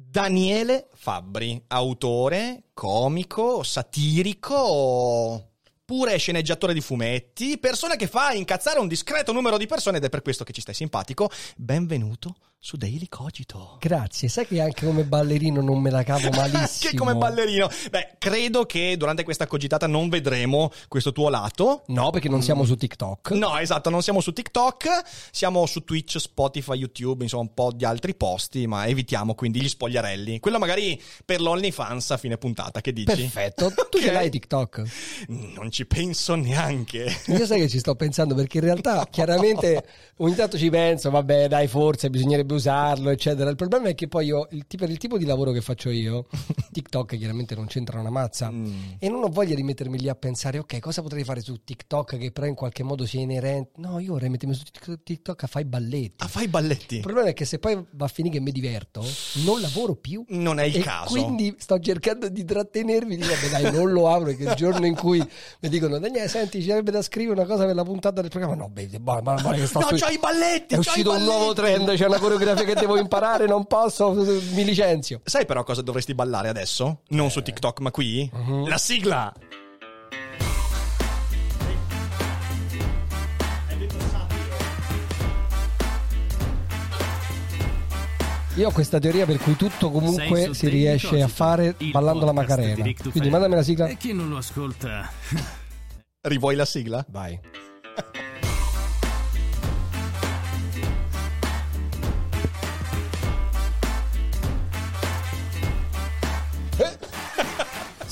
Daniele Fabbri, autore, comico, satirico, pure sceneggiatore di fumetti, persona che fa incazzare un discreto numero di persone ed è per questo che ci stai simpatico. Benvenuto su Daily Cogito. Grazie, sai che anche come ballerino non me la cavo malissimo. che come ballerino. Beh, credo che durante questa cogitata non vedremo questo tuo lato. No, perché non siamo su TikTok. No, esatto, non siamo su TikTok, siamo su Twitch, Spotify, YouTube, insomma un po' di altri posti, ma evitiamo quindi gli spogliarelli. Quello magari per l'OnlyFans a fine puntata, che dici? Perfetto. Tu ce l'hai TikTok? Non ci penso neanche. Io sai che ci sto pensando perché in realtà chiaramente ogni tanto ci penso, vabbè, dai, forse bisognerebbe usarlo, eccetera. Il problema è che poi io, il, per il tipo di lavoro che faccio io, TikTok chiaramente non c'entra una mazza Mm. e non ho voglia di mettermi lì a pensare, ok, cosa potrei fare su TikTok che però in qualche modo sia inerente. No, io vorrei mettermi su Tik- TikTok a fare i balletti. Ah, fai i balletti? Il problema è che se poi va a finire che mi diverto, non lavoro più. Non è il caso. Quindi sto cercando di trattenermi. Dico, vabbè, dai, non lo apro. Che il giorno in cui mi dicono, Daniele, senti, ci sarebbe da scrivere una cosa per la puntata del programma. No, beh, ma, ma, ma che sto No, su- c'ho i balletti! È c'ho uscito i un nuovo balletti! trend. C'è una coreografia che devo imparare. Non posso, mi licenzio. Sai però cosa dovresti ballare adesso? Non Eh. su TikTok, ma qui? Mhm. La sigla! Io ho questa teoria per cui tutto comunque si riesce a fare ballando la Macarena. Quindi mandami la sigla. E chi non lo ascolta? Rivuoi la sigla? Vai.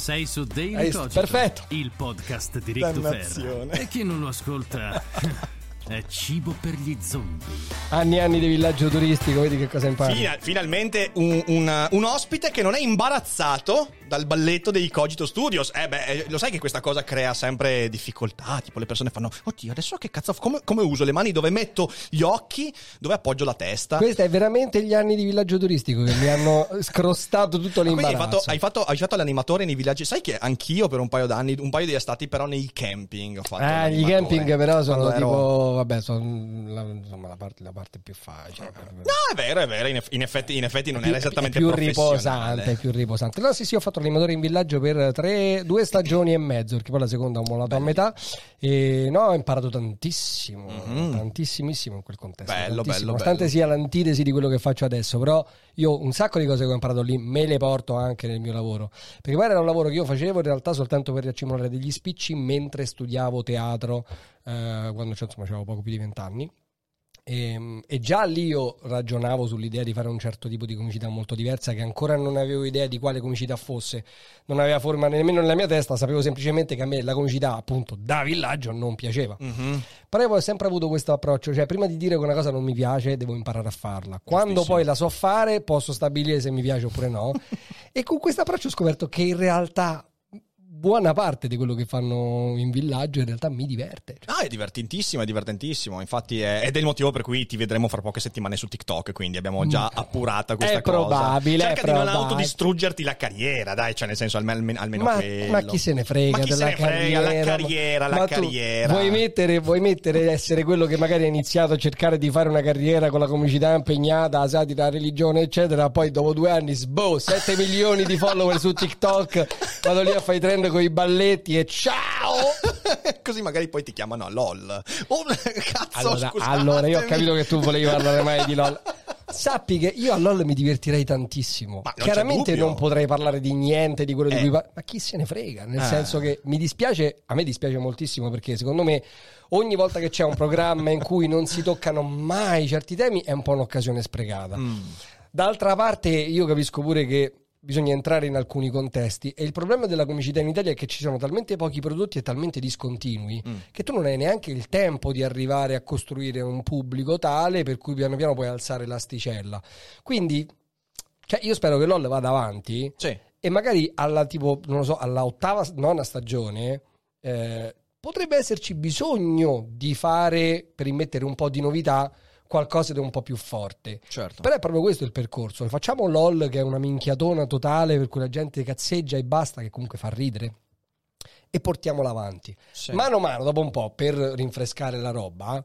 Sei su Daily Cogito, perfetto. il podcast di Rick. Tuffer. E chi non lo ascolta? È cibo per gli zombie. Anni e anni di villaggio turistico, vedi che cosa impari. Fina- finalmente un, un- un ospite che non è imbarazzato dal balletto dei Cogito Studios. Eh beh, eh, lo sai che questa cosa crea sempre difficoltà. Tipo, le persone fanno: Oddio, adesso che cazzo. Come, come uso le mani? Dove metto gli occhi? Dove appoggio la testa? Questi è veramente gli anni di villaggio turistico che mi hanno scrostato tutto Quindi hai l'imbarazzo. fatto, hai, fatto, hai fatto l'animatore nei villaggi. Sai che anch'io per un paio d'anni, un paio di estati, però nei camping ho fatto. Ah, gli camping però sono Quando ero- tipo, vabbè, sono la, insomma, la, parte, la parte più facile. No, è vero, è vero. In, eff- in effetti, in effetti non Più- era esattamente più riposante, più riposante. No, sì, sì, ho fatto l'animatore in villaggio per tre, due stagioni e mezzo, perché poi la seconda ho mollato a metà. E no, ho imparato tantissimo, tantissimissimo in quel contesto. Bello, bello, Nonostante bello. sia l'antitesi di quello che faccio adesso, però io un sacco di cose che ho imparato lì me le porto anche nel mio lavoro. Perché poi era un lavoro che io facevo in realtà soltanto per riaccimolare degli spicci mentre studiavo teatro, eh, quando cioè, insomma avevo poco più di vent'anni. E, e già lì io ragionavo sull'idea di fare un certo tipo di comicità molto diversa, che ancora non avevo idea di quale comicità fosse, non aveva forma nemmeno nella mia testa, sapevo semplicemente che a me la comicità, appunto, da villaggio non piaceva. Mhm. Però io ho sempre avuto questo approccio, cioè prima di dire che una cosa non mi piace, devo imparare a farla. Quando poi la so fare, posso stabilire se mi piace oppure no. e con questo approccio ho scoperto che in realtà buona parte di quello che fanno in villaggio in realtà mi diverte. Ah, è divertentissimo, è divertentissimo. Infatti, è, ed è il motivo per cui ti vedremo fra poche settimane su TikTok. Quindi abbiamo già appurata questa Mm. È cosa. probabile, Cerca è di non probabile. autodistruggerti la carriera, dai, cioè, nel senso, almeno, almeno, ma, quello. ma chi se ne frega Ma chi della se ne frega, carriera? la carriera, la Ma tu carriera. Vuoi mettere, vuoi mettere essere quello che magari ha iniziato a cercare di fare una carriera con la comicità impegnata, la satira, la religione, eccetera. Poi dopo due anni, sboh, 7 milioni di follower su TikTok. Vado lì a fare i trend con i balletti e ciao! Così magari poi ti chiamano a LOL. Oh, cazzo, Allora, allora, io ho capito che tu volevi parlare mai di LOL. Sappi che io a LOL mi divertirei tantissimo. Ma non Chiaramente non potrei parlare di niente di quello di Eh. cui parlo, ma chi se ne frega? Nel Ah. senso che mi dispiace, a me dispiace moltissimo perché secondo me ogni volta che c'è un programma in cui non si toccano mai certi temi è un po' un'occasione sprecata. Mm. D'altra parte io capisco pure che bisogna entrare in alcuni contesti e il problema della comicità in Italia è che ci sono talmente pochi prodotti e talmente discontinui Mm. che tu non hai neanche il tempo di arrivare a costruire un pubblico tale per cui piano piano puoi alzare l'asticella. Quindi Cioè, io spero che LOL vada avanti Sì. e magari alla tipo, non lo so, alla ottava, nona stagione eh, potrebbe esserci bisogno di fare, per immettere un po' di novità, qualcosa di un po' più forte. Certo. Però è proprio questo il percorso. Facciamo LOL che è una minchiatona totale per cui la gente cazzeggia e basta, che comunque fa ridere. E portiamola avanti. Sì. Mano a mano, dopo un po', per rinfrescare la roba,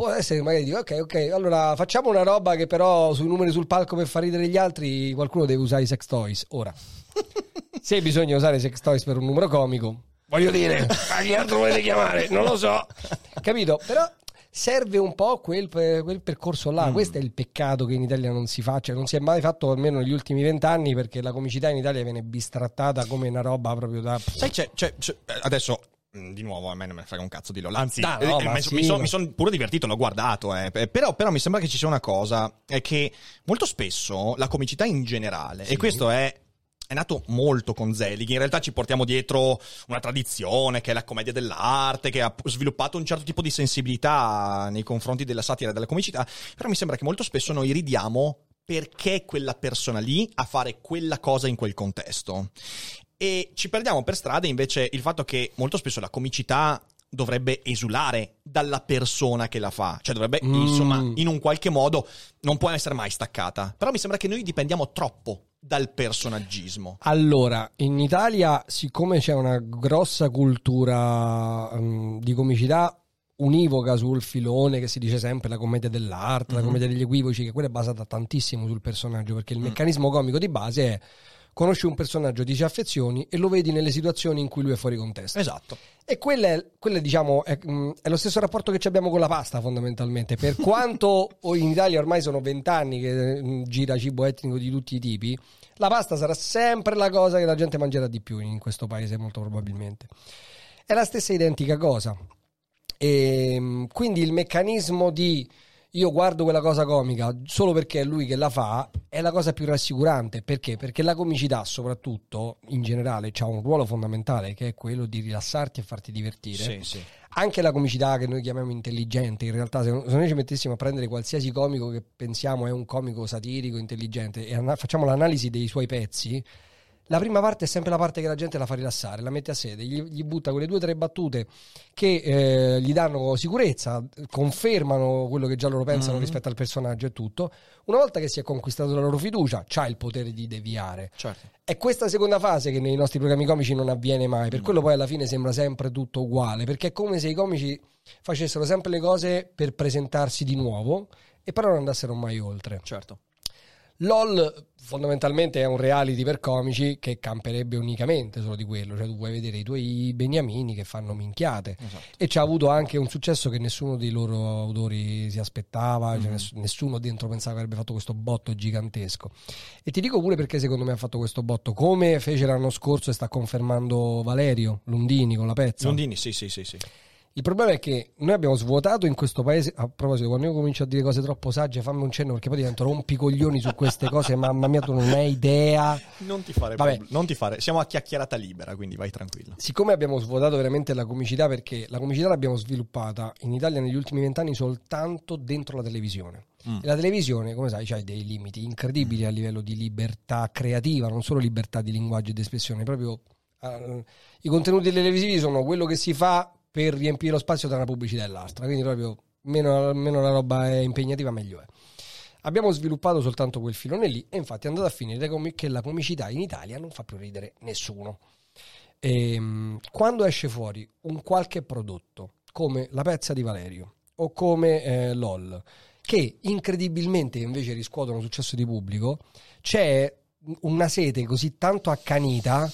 può essere che magari dico, ok, ok, allora facciamo una roba che però sui numeri sul palco per far ridere gli altri qualcuno deve usare i sex toys. Ora, se bisogna usare i sex toys per un numero comico, voglio dire, a chi altro volete chiamare? Non lo so. Capito? Però serve un po' quel, quel percorso là. Questo è il peccato che in Italia non si faccia, non si è mai fatto almeno negli ultimi vent'anni perché la comicità in Italia viene bistrattata come una roba proprio da... Sai, c'è, c'è- c'è- adesso mh, di nuovo a me non me ne frega un cazzo di LOL. Anzi, No, no, eh, mi, sì, mi son- sono pure divertito, l'ho guardato. eh. Eh, Però, però mi sembra che ci sia una cosa: è che molto spesso la comicità in generale, e questo è. È nato molto con Zelig, in realtà ci portiamo dietro una tradizione che è la commedia dell'arte, che ha sviluppato un certo tipo di sensibilità nei confronti della satira e della comicità, però mi sembra che molto spesso noi ridiamo perché quella persona lì a fare quella cosa in quel contesto. E ci perdiamo per strada invece il fatto che molto spesso la comicità dovrebbe esulare dalla persona che la fa, cioè dovrebbe, Mm. insomma, in un qualche modo non può essere mai staccata. Però mi sembra che noi dipendiamo troppo dal personaggismo. Allora, in Italia, siccome c'è una grossa cultura mm, di comicità univoca sul filone che si dice sempre la commedia dell'arte, la Mhm. commedia degli equivoci, che quella è basata tantissimo sul personaggio, perché il Mm. meccanismo comico di base è conosci un personaggio, ti ci affezioni e lo vedi nelle situazioni in cui lui è fuori contesto. Esatto. E quello è, quello è, diciamo, è, mm, è lo stesso rapporto che abbiamo con la pasta, fondamentalmente. Per quanto in Italia ormai sono vent'anni che mm, gira cibo etnico di tutti i tipi, la pasta sarà sempre la cosa che la gente mangerà di più in questo paese, molto probabilmente. È la stessa identica cosa. E, mm, quindi il meccanismo di io guardo quella cosa comica solo perché è lui che la fa è la cosa più rassicurante. Perché? Perché la comicità, soprattutto in generale, ha un ruolo fondamentale che è quello di rilassarti e farti divertire. Sì, sì. Anche la comicità che noi chiamiamo intelligente, in realtà, se, noi ci mettessimo a prendere qualsiasi comico che pensiamo è un comico satirico, intelligente, e facciamo l'analisi dei suoi pezzi. La prima parte è sempre la parte che la gente la fa rilassare, la mette a sede, gli, gli butta quelle due o tre battute che eh, gli danno sicurezza, confermano quello che già loro pensano Mhm. rispetto al personaggio e tutto. Una volta che si è conquistato la loro fiducia, c'ha il potere di deviare. Certo. È questa seconda fase che nei nostri programmi comici non avviene mai, Mm. per quello poi alla fine sembra sempre tutto uguale, perché è come se i comici facessero sempre le cose per presentarsi di nuovo e però non andassero mai oltre. Certo. LOL fondamentalmente è un reality per comici che camperebbe unicamente solo di quello, cioè tu puoi vedere i tuoi beniamini che fanno minchiate Esatto. e ci ha avuto anche un successo che nessuno dei loro autori si aspettava, cioè ness- nessuno dentro pensava che avrebbe fatto questo botto gigantesco. E ti dico pure perché secondo me ha fatto questo botto, come fece l'anno scorso e sta confermando Valerio Lundini con la pezza. Londini, sì, sì, sì, sì. Il problema è che noi abbiamo svuotato in questo paese. A proposito, quando io comincio a dire cose troppo sagge, fammi un cenno perché poi divento rompicoglioni su queste cose. Mamma mia, tu non hai idea. Non ti fare Vabbè. non ti fare. Siamo a chiacchierata libera, quindi vai tranquillo. Siccome abbiamo svuotato veramente la comicità, perché la comicità l'abbiamo sviluppata in Italia negli ultimi vent'anni soltanto dentro la televisione. Mm. E la televisione, come sai, ha dei limiti incredibili a livello di libertà creativa, non solo libertà di linguaggio e di espressione, proprio eh, i contenuti televisivi sono quello che si fa per riempire lo spazio tra una pubblicità e l'altra, quindi proprio meno, meno la roba è impegnativa meglio è. Abbiamo sviluppato soltanto quel filone lì e infatti è andato a finire che la comicità in Italia non fa più ridere nessuno. Ehm, quando esce fuori un qualche prodotto come la pezza di Valerio o come eh, LOL, che incredibilmente invece riscuotono successo di pubblico, c'è una sete così tanto accanita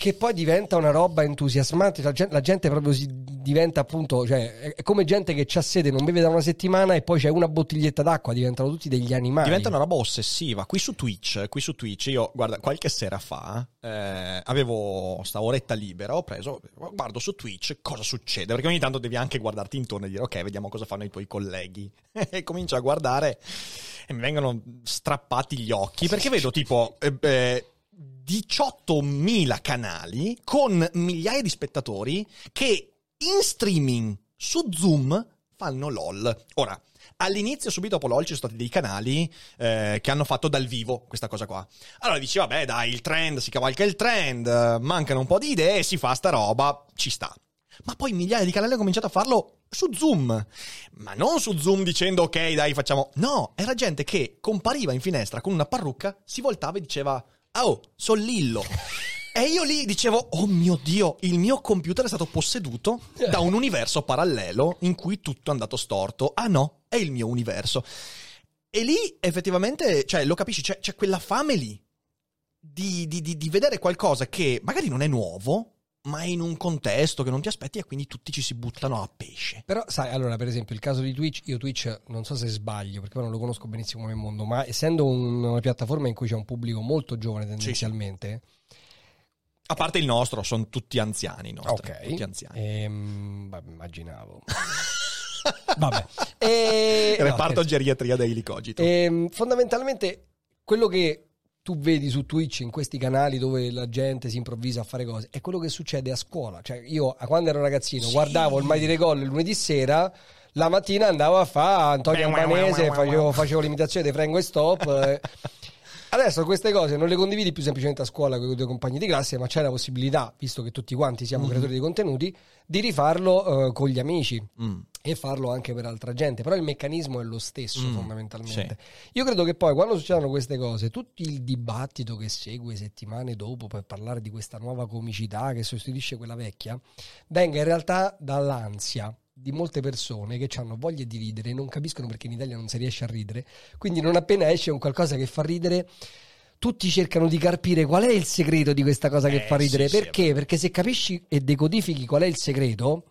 che poi diventa una roba entusiasmante, la gente, la gente proprio si diventa appunto, cioè è- come gente che c'ha sete, non beve da una settimana e poi c'è una bottiglietta d'acqua, diventano tutti degli animali. Diventa una roba ossessiva. Qui su Twitch, qui su Twitch, io guarda, qualche sera fa eh, avevo sta oretta libera, ho preso, guardo su Twitch cosa succede, perché ogni tanto devi anche guardarti intorno e dire ok, vediamo cosa fanno i tuoi colleghi. e comincio a guardare e mi vengono strappati gli occhi perché vedo tipo eh, eh, 18.000 canali con migliaia di spettatori che in streaming su Zoom fanno LOL. Ora, all'inizio, subito dopo LOL, ci sono stati dei canali eh, che hanno fatto dal vivo questa cosa qua. Allora dici, vabbè, dai, il trend, si cavalca il trend, mancano un po' di idee, si fa sta roba, ci sta. Ma poi migliaia di canali hanno cominciato a farlo su Zoom. Ma non su Zoom dicendo ok, dai, facciamo. No, era gente che compariva in finestra con una parrucca, si voltava e diceva: Oh, sono Lillo. E io lì dicevo, oh mio Dio, il mio computer è stato posseduto da un universo parallelo in cui tutto è andato storto. Ah no, è il mio universo. E lì effettivamente, cioè, lo capisci, c'è, c'è quella fame lì di, di, di, di vedere qualcosa che magari non è nuovo, ma in un contesto che non ti aspetti e quindi tutti ci si buttano a pesce. Però, sai, allora, per esempio, il caso di Twitch, io Twitch non so se sbaglio, perché poi non lo conosco benissimo come mondo, ma essendo un- una piattaforma in cui c'è un pubblico molto giovane tendenzialmente, A parte il nostro, sono tutti anziani. nostri, ok, Tutti anziani. ehm, beh, immaginavo. Vabbè. E, no, Reparto scherzo. geriatria dei Licogito. Ehm, fondamentalmente quello che tu vedi su Twitch in questi canali dove la gente si improvvisa a fare cose è quello che succede a scuola. Cioè, io quando ero ragazzino Sì. guardavo il Gol il lunedì sera. La mattina andavo a fare Antonio Albanese, facevo, facevo l'imitazione Frango e Stop. eh. Adesso queste cose non le condividi più semplicemente a scuola con i tuoi compagni di classe, ma c'è la possibilità, visto che tutti quanti siamo creatori di contenuti, di rifarlo eh, con gli amici Mm. E farlo anche per altra gente. Però il meccanismo è lo stesso Mm, fondamentalmente. Io credo che poi quando succedono queste cose, tutto il dibattito che segue settimane dopo per parlare di questa nuova comicità che sostituisce quella vecchia, venga in realtà dall'ansia di molte persone che hanno voglia di ridere e non capiscono perché in Italia non si riesce a ridere. Quindi non appena esce un qualcosa che fa ridere, tutti cercano di carpire qual è il segreto di questa cosa che Eh, fa ridere. sì, sì, perché? Perché se capisci e decodifichi qual è il segreto,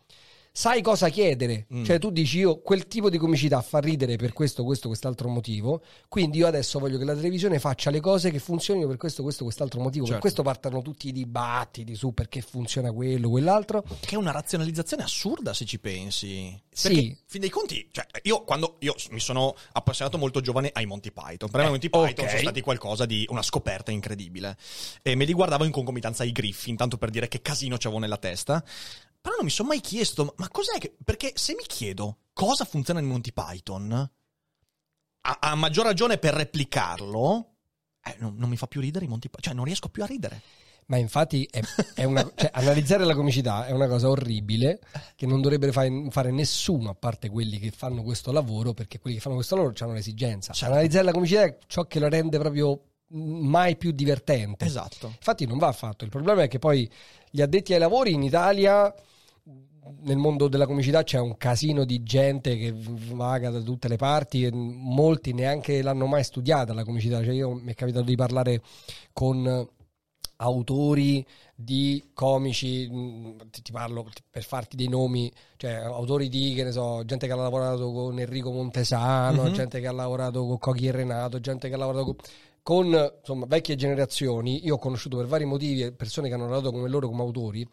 sai cosa chiedere. Mm. Cioè tu dici io quel tipo di comicità fa ridere per questo, questo, quest'altro motivo, quindi io adesso voglio che la televisione faccia le cose che funzionino per questo, questo, quest'altro motivo. Per Certo. questo partano tutti i dibattiti su perché funziona quello, quell'altro. Che è una razionalizzazione assurda se ci pensi. Sì. Perché, fin dei conti, cioè, io quando io mi sono appassionato molto giovane ai Monty Python. Per me Eh, i Monty Python sono stati qualcosa di una scoperta incredibile. E me li guardavo in concomitanza ai Griffin, tanto per dire che casino c'avevo nella testa. Però non mi sono mai chiesto, ma- cos'è che... Perché se mi chiedo cosa funziona in Monty Python, a, a maggior ragione per replicarlo, eh, non, non mi fa più ridere i Monty Python. Cioè, non riesco più a ridere. Ma infatti è, è una, cioè, analizzare la comicità è una cosa orribile che non dovrebbe fare, fare nessuno a parte quelli che fanno questo lavoro perché quelli che fanno questo lavoro hanno l'esigenza. Certo. Analizzare la comicità è ciò che la rende proprio mai più divertente. Esatto. Infatti non va fatto. Il problema è che poi gli addetti ai lavori in Italia nel mondo della comicità c'è un casino di gente che vaga da tutte le parti e molti neanche l'hanno mai studiata la comicità. Cioè io mi è capitato di parlare con autori di comici, ti parlo per farti dei nomi, cioè autori di, che ne so, gente che ha lavorato con Enrico Montesano, Mhm. gente che ha lavorato con Coghi e Renato, gente che ha lavorato con, con, insomma, vecchie generazioni. Io ho conosciuto per vari motivi persone che hanno lavorato come loro come autori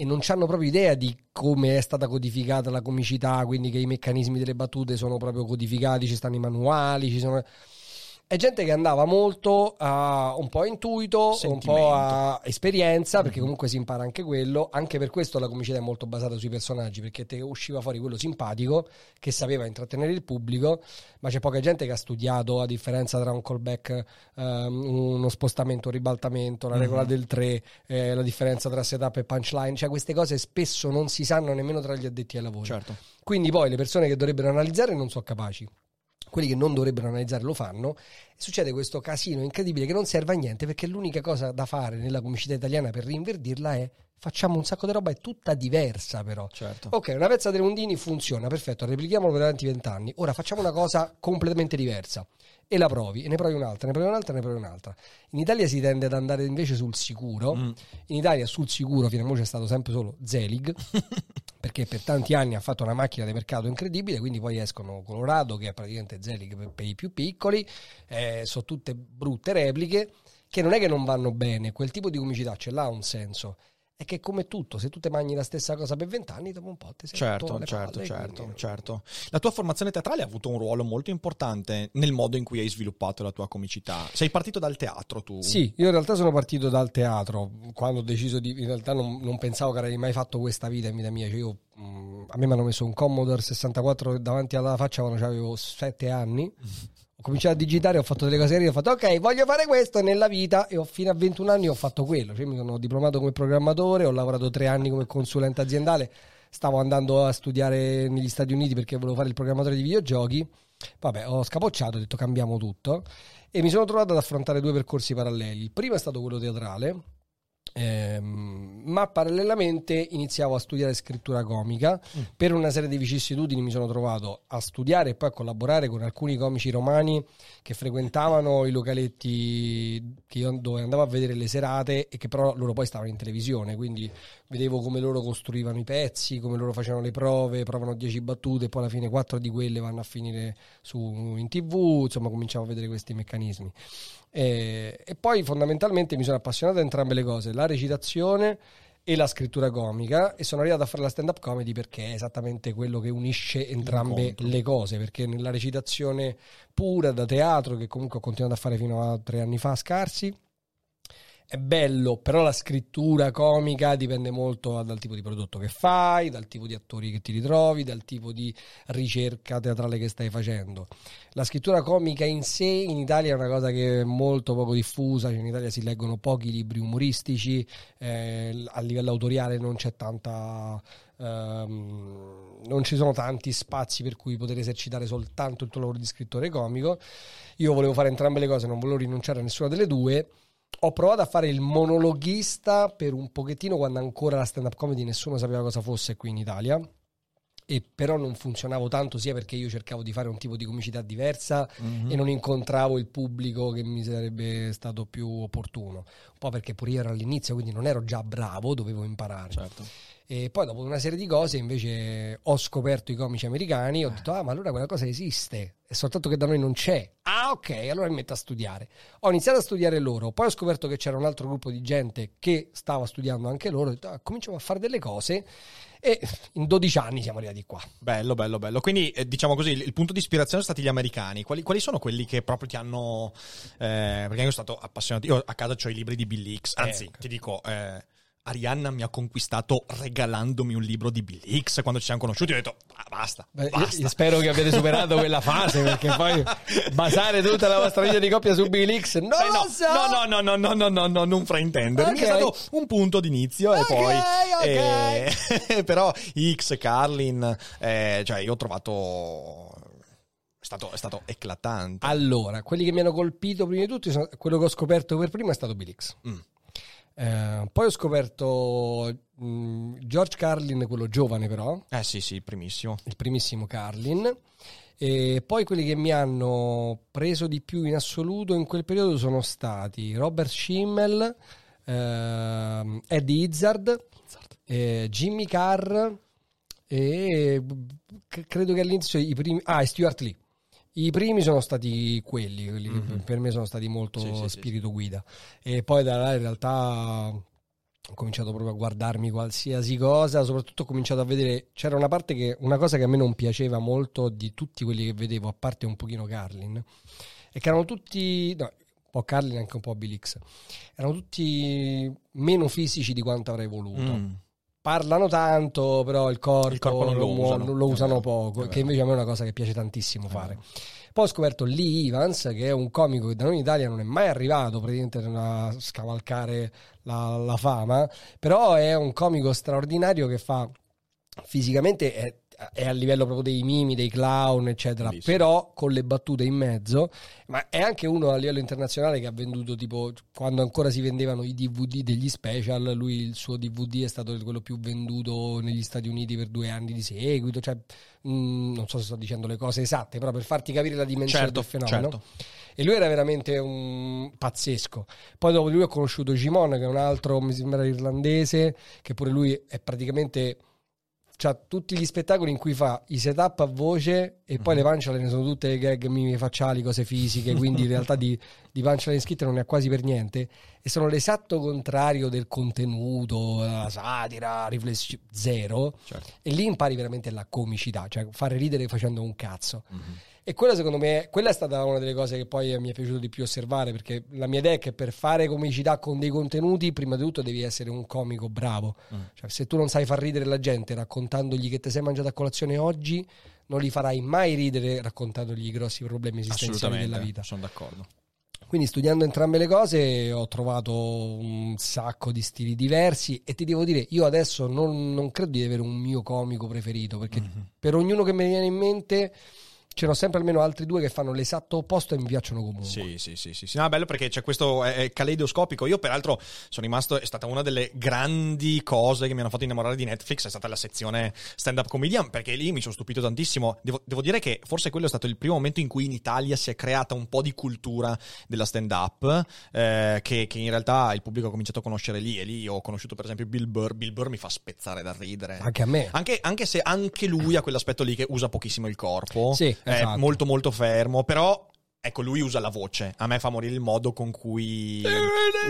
e non hanno proprio idea di come è stata codificata la comicità, quindi che i meccanismi delle battute sono proprio codificati, ci stanno i manuali, ci sono... È gente che andava molto a un po' a intuito, un Sentimento. po' a esperienza, perché comunque si impara anche quello. Anche per questo la comicità è molto basata sui personaggi, perché te usciva fuori quello simpatico che sapeva intrattenere il pubblico, ma c'è poca gente che ha studiato, a differenza tra un callback, ehm, uno spostamento, un ribaltamento, la regola Mhm. del 3, eh, la differenza tra setup e punchline. Cioè queste cose spesso non si sanno nemmeno tra gli addetti ai lavori. Certo. Quindi poi le persone che dovrebbero analizzare non sono capaci. Quelli che non dovrebbero analizzare lo fanno. Succede questo casino incredibile che non serve a niente perché l'unica cosa da fare nella comicità italiana per rinverdirla è facciamo un sacco di roba, è tutta diversa però. Certo. Ok, una pezza dei Rondini funziona, perfetto, replichiamolo per avanti vent'anni. Ora facciamo una cosa completamente diversa e la provi, e ne provi un'altra, ne provi un'altra, ne provi un'altra. In Italia si tende ad andare invece sul sicuro. Mm. In Italia sul sicuro fino a ora c'è stato sempre solo Zelig, perché per tanti anni ha fatto una macchina di mercato incredibile, quindi poi escono Colorado, che è praticamente Zelig per, i più piccoli, eh, sono tutte brutte repliche, che non è che non vanno bene, quel tipo di comicità ce l'ha un senso. È che come tutto, se tu ti mangi la stessa cosa per vent'anni, dopo un po' ti sei Certo, certo, palle, certo, quindi- certo. La tua formazione teatrale ha avuto un ruolo molto importante nel modo in cui hai sviluppato la tua comicità. Sei partito dal teatro tu? Sì, io in realtà sono partito dal teatro quando ho deciso di. In realtà non, non pensavo che avrei mai fatto questa vita in vita mia. Cioè io, mh, a me mi hanno messo un Commodore 64 davanti alla faccia quando avevo 7 anni. Ho cominciato a digitare, ho fatto delle cose serie, ho fatto ok, voglio fare questo nella vita e ho, fino a 21 anni ho fatto quello. Cioè mi sono diplomato come programmatore, ho lavorato tre anni come consulente aziendale, stavo andando a studiare negli Stati Uniti perché volevo fare il programmatore di videogiochi. Vabbè, ho scapocciato, ho detto cambiamo tutto e mi sono trovato ad affrontare due percorsi paralleli. Il primo è stato quello teatrale, ehm, ma parallelamente iniziavo a studiare scrittura comica. Per una serie di vicissitudini mi sono trovato a studiare e poi a collaborare con alcuni comici romani che frequentavano i localetti dove andavo a vedere le serate e che però loro poi stavano in televisione, quindi vedevo come loro costruivano i pezzi, come loro facevano le prove, provano 10 battute e poi alla fine 4 di quelle vanno a finire su, in tv, insomma cominciavo a vedere questi meccanismi. E, e poi fondamentalmente mi sono appassionato a entrambe le cose, la recitazione e la scrittura comica e sono arrivato a fare la stand up comedy perché è esattamente quello che unisce entrambe Incontro. le cose, perché nella recitazione pura da teatro, che comunque ho continuato a fare fino a tre anni fa scarsi, è bello, però la scrittura comica dipende molto dal tipo di prodotto che fai, dal tipo di attori che ti ritrovi, dal tipo di ricerca teatrale che stai facendo. La scrittura comica in sé in Italia è una cosa che è molto poco diffusa, cioè in Italia si leggono pochi libri umoristici, eh, a livello autoriale non c'è tanta... ehm, non ci sono tanti spazi per cui poter esercitare soltanto il tuo lavoro di scrittore comico. Io volevo fare entrambe le cose, non volevo rinunciare a nessuna delle due. Ho provato a fare il monologhista per un pochettino quando ancora la stand-up comedy nessuno sapeva cosa fosse qui in Italia. E però non funzionavo tanto sia perché io cercavo di fare un tipo di comicità diversa Mhm. e non incontravo il pubblico che mi sarebbe stato più opportuno. Un po' perché pure io ero all'inizio, quindi non ero già bravo, dovevo imparare. Certo. E poi dopo una serie di cose invece ho scoperto i comici americani, ho detto ah ma allora quella cosa esiste, è soltanto che da noi non c'è. Ah ok, allora mi metto a studiare. Ho iniziato a studiare loro, poi ho scoperto che c'era un altro gruppo di gente che stava studiando anche loro, ho detto ah, cominciamo a fare delle cose e in 12 anni siamo arrivati qua. Bello, bello, bello. Quindi, eh, diciamo così, il, il punto di ispirazione sono stati gli americani. Quali, quali sono quelli che proprio ti hanno... eh, perché io sono stato appassionato... Io a casa ho i libri di Bill Hicks. Anzi, Ecco. ti dico... eh, Arianna mi ha conquistato regalandomi un libro di Bill Hicks quando ci siamo conosciuti. Ho detto, ah, basta, Beh, basta. spero che abbiate superato quella fase perché poi basare tutta la vostra vita di coppia su Bill X non Eh, no, so. no, no, no, no, no, no, no, non fraintendermi. Ok. È stato un punto d'inizio e Ok, poi... ok. eh, però X, Carlin, eh, cioè io ho trovato... È stato, è stato eclatante. Allora, quelli che mi hanno colpito prima di tutti, sono- quello che ho scoperto per primo è stato Bill X. Mm. Eh, poi ho scoperto mh, George Carlin, quello giovane però, Eh sì, sì, primissimo. il primissimo Carlin. E poi quelli che mi hanno preso di più in assoluto in quel periodo sono stati Robert Schimmel, ehm, Eddie Izzard, eh, Jimmy Carr e credo che all'inizio i primi... Ah, e Stuart Lee. I primi sono stati quelli, quelli che Mhm. per me sono stati molto Sì, sì, sì, spirito guida. E poi da là in realtà ho cominciato proprio a guardarmi qualsiasi cosa, soprattutto ho cominciato a vedere, c'era una parte che, una cosa che a me non piaceva molto di tutti quelli che vedevo, a parte un pochino Carlin, è che erano tutti, no, un po' Carlin e anche un po' Bill X, erano tutti meno fisici di quanto avrei voluto. Mm. Parlano tanto, però il corpo, Il corpo non lo muo- usano. lo usano poco, che invece a me è una cosa che piace tantissimo fare. Poi ho scoperto Lee Evans, che è un comico che da noi in Italia non è mai arrivato praticamente a scavalcare la, la fama, però è un comico straordinario che fa fisicamente è, è a livello proprio dei mimi, dei clown, eccetera, Bellissimo. però con le battute in mezzo, ma è anche uno a livello internazionale che ha venduto tipo quando ancora si vendevano i DVD degli special, lui il suo DVD è stato quello più venduto negli Stati Uniti per due anni di seguito, cioè mh, non so se sto dicendo le cose esatte, però per farti capire la dimensione Certo, del fenomeno. certo. E lui era veramente un pazzesco. Poi dopo di lui ho conosciuto Jimon, che è un altro, mi sembra irlandese, che pure lui è praticamente c'ha tutti gli spettacoli in cui fa i setup a voce e poi le punchline sono tutte gag mimi facciali, cose fisiche, quindi in realtà di, di punchline scritte non ne ha quasi per niente e sono l'esatto contrario del contenuto, la satira, riflessione zero Certo. e lì impari veramente la comicità, cioè fare ridere facendo un cazzo. E quella secondo me, quella è stata una delle cose che poi mi è piaciuto di più osservare, perché la mia idea è che per fare comicità con dei contenuti, prima di tutto devi essere un comico bravo. Cioè, se tu non sai far ridere la gente raccontandogli che ti sei mangiato a colazione oggi, non li farai mai ridere raccontandogli i grossi problemi esistenziali della vita. sono d'accordo. Quindi studiando entrambe le cose ho trovato un sacco di stili diversi e ti devo dire, io adesso non, non credo di avere un mio comico preferito, perché per ognuno che mi viene in mente ce ne ho sempre almeno altri due che fanno l'esatto opposto e mi piacciono comunque. Sì, sì, sì, sì, sì. No, è bello perché c'è questo è caleidoscopico. Io, peraltro, sono rimasto. È stata una delle grandi cose che mi hanno fatto innamorare di Netflix. È stata la sezione stand-up comedian. Perché lì mi sono stupito tantissimo. Devo, devo dire che forse quello è stato il primo momento in cui in Italia si è creata un po' di cultura della stand-up. eh, che, che in realtà il pubblico ha cominciato a conoscere lì. E lì ho conosciuto, per esempio, Bill Burr. Bill Burr mi fa spezzare da ridere. Anche a me. Anche, anche se anche lui ha quell'aspetto lì che usa pochissimo il corpo, Sì, è esatto. molto molto fermo, però ecco lui usa la voce, a me fa morire il modo con cui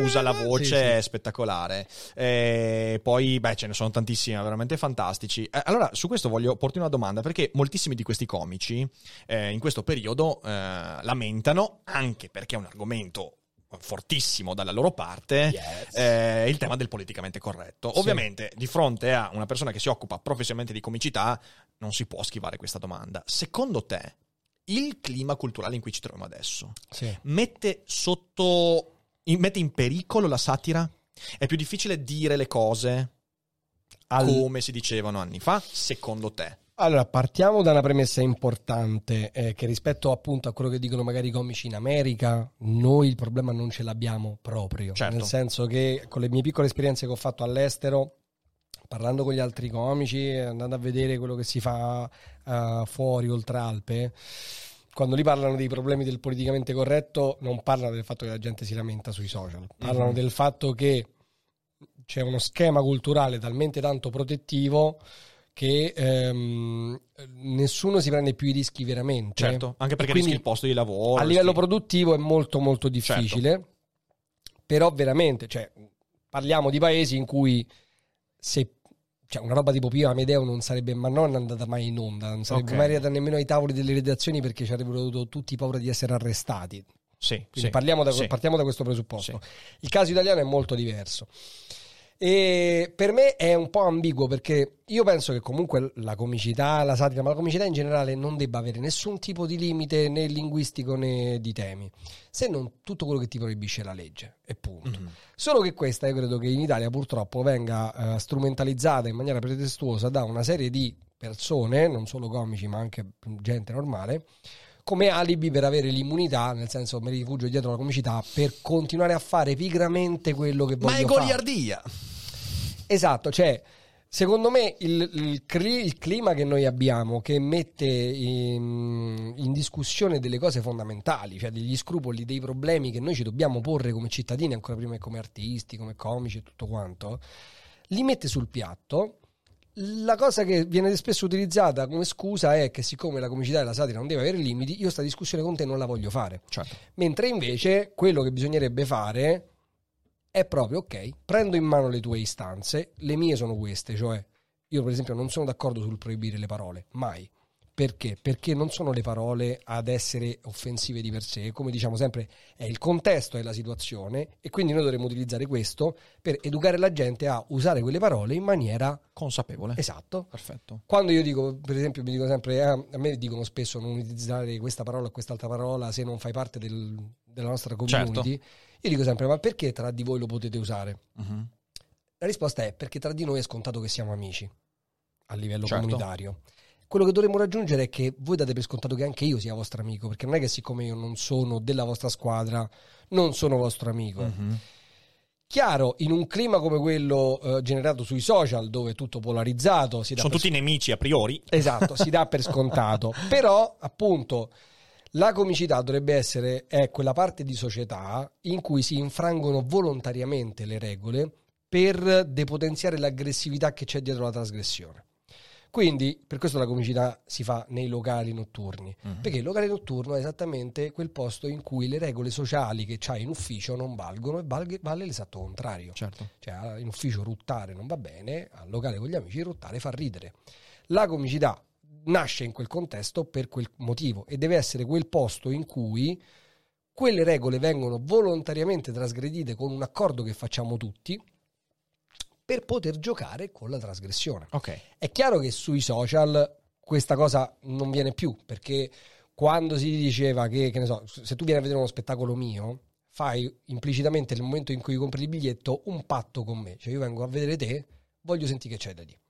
usa la voce, Sì, sì. è spettacolare. E poi beh ce ne sono tantissimi, veramente fantastici. Eh, allora su questo voglio porti una domanda perché moltissimi di questi comici eh, in questo periodo eh, lamentano, anche perché è un argomento fortissimo dalla loro parte Yes. eh, il tema del politicamente corretto. Sì. Ovviamente, di fronte a una persona che si occupa professionalmente di comicità, non si può schivare questa domanda. Secondo te, il clima culturale in cui ci troviamo adesso Sì. mette sotto. in- mette in pericolo la satira? È più difficile dire le cose Al- come si dicevano anni fa? Secondo te? Allora, partiamo da una premessa importante, eh, che rispetto appunto a quello che dicono magari i comici in America, noi il problema non ce l'abbiamo proprio. Certo. Nel senso che con le mie piccole esperienze che ho fatto all'estero, parlando con gli altri comici, andando a vedere quello che si fa eh, fuori, oltre Alpe, quando lì parlano dei problemi del politicamente corretto, non parlano del fatto che la gente si lamenta sui social, parlano Mhm. del fatto che c'è uno schema culturale talmente tanto protettivo che ehm, nessuno si prende più i rischi veramente. Certo, anche perché quindi rischi il posto di lavoro. a livello rischi- produttivo è molto molto difficile, però veramente, cioè, parliamo di paesi in cui se cioè una roba tipo Pio Amedeo non sarebbe ma non andata mai in onda, non sarebbe Ok. mai arrivata nemmeno ai tavoli delle redazioni perché ci avrebbero avuto tutti paura di essere arrestati. Sì, sì, parliamo, da, sì. partiamo da questo presupposto. Il caso italiano è molto diverso. E per me è un po' ambiguo perché io penso che comunque la comicità, la satira, ma la comicità in generale non debba avere nessun tipo di limite né linguistico né di temi, se non tutto quello che ti proibisce la legge, e punto. Mhm. Solo che questa io credo che in Italia purtroppo venga eh, strumentalizzata in maniera pretestuosa da una serie di persone, non solo comici ma anche gente normale, come alibi per avere l'immunità, nel senso mi rifugio dietro la comicità, per continuare a fare pigramente quello che voglio Ma è fare. goliardia! Esatto, cioè secondo me il, il clima che noi abbiamo che mette in, in discussione delle cose fondamentali, cioè degli scrupoli, dei problemi che noi ci dobbiamo porre come cittadini, ancora prima che come artisti, come comici e tutto quanto, li mette sul piatto. La cosa che viene spesso utilizzata come scusa è che siccome la comicità e la satira non deve avere limiti, io sta discussione con te non la voglio fare. Certo. Mentre invece quello che bisognerebbe fare è proprio, ok, prendo in mano le tue istanze, le mie sono queste, cioè io per esempio non sono d'accordo sul proibire le parole, mai. Perché? Perché non sono le parole ad essere offensive di per sé, come diciamo sempre è il contesto, è la situazione e quindi noi dovremmo utilizzare questo per educare la gente a usare quelle parole in maniera Consapevole. esatto. Perfetto. Quando io dico, per esempio, mi dico sempre, ah, a me dicono spesso non utilizzare questa parola o quest'altra parola se non fai parte del- della nostra community. Io dico sempre, ma perché tra di voi lo potete usare? Mhm. La risposta è perché tra di noi è scontato che siamo amici a livello Certo. comunitario. Quello che dovremmo raggiungere è che voi date per scontato che anche io sia vostro amico, perché non è che siccome io non sono della vostra squadra, non sono vostro amico. Mhm. Chiaro, in un clima come quello eh, generato sui social, dove è tutto polarizzato, si dà Sono tutti nemici a priori. Esatto, si dà per scontato. Però, appunto, la comicità dovrebbe essere è quella parte di società in cui si infrangono volontariamente le regole per depotenziare l'aggressività che c'è dietro la trasgressione. Quindi per questo la comicità si fa nei locali notturni, Mhm. perché il locale notturno è esattamente quel posto in cui le regole sociali che c'hai in ufficio non valgono e valg- vale l'esatto contrario. Certo. Cioè in ufficio ruttare non va bene, al locale con gli amici ruttare fa ridere. La comicità nasce in quel contesto per quel motivo e deve essere quel posto in cui quelle regole vengono volontariamente trasgredite con un accordo che facciamo tutti per poter giocare con la trasgressione. Ok. È chiaro che sui social questa cosa non viene più, perché quando si diceva che, che ne so, se tu vieni a vedere uno spettacolo mio, fai implicitamente nel momento in cui compri il biglietto un patto con me, cioè io vengo a vedere te, voglio sentire che c'è da dire.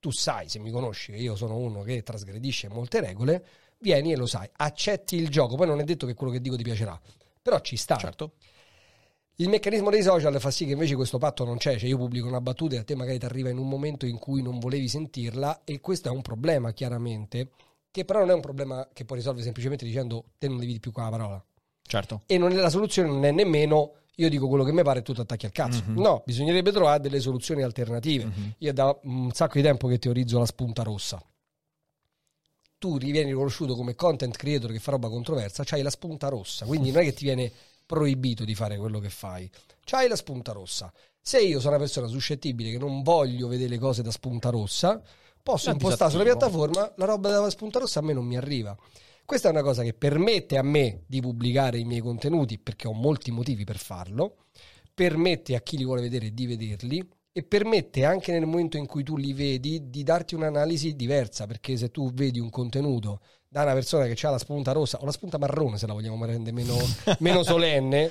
Tu sai, se mi conosci, che io sono uno che trasgredisce molte regole, vieni e lo sai, accetti il gioco, poi non è detto che quello che dico ti piacerà, però ci sta. Certo. Il meccanismo dei social fa sì che invece questo patto non c'è, cioè io pubblico una battuta e a te magari ti arriva in un momento in cui non volevi sentirla e questo è un problema chiaramente, che però non è un problema che puoi risolvere semplicemente dicendo te non devi di più quella parola. Certo. E non è, la soluzione non è nemmeno io dico quello che mi pare e tu ti attacchi al cazzo. Mhm. No, bisognerebbe trovare delle soluzioni alternative. Io è da un sacco di tempo che teorizzo la spunta rossa. Tu rivieni riconosciuto come content creator che fa roba controversa, c'hai la spunta rossa, quindi non è che ti viene proibito di fare quello che fai. C'hai la spunta rossa. Se io sono una persona suscettibile che non voglio vedere le cose da spunta rossa, posso impostare sulla piattaforma la roba da spunta rossa a me non mi arriva. Questa è una cosa che permette a me di pubblicare i miei contenuti perché ho molti motivi per farlo, permette a chi li vuole vedere di vederli e permette anche nel momento in cui tu li vedi di darti un'analisi diversa perché se tu vedi un contenuto da una persona che ha la spunta rossa o la spunta marrone se la vogliamo rendere meno, meno solenne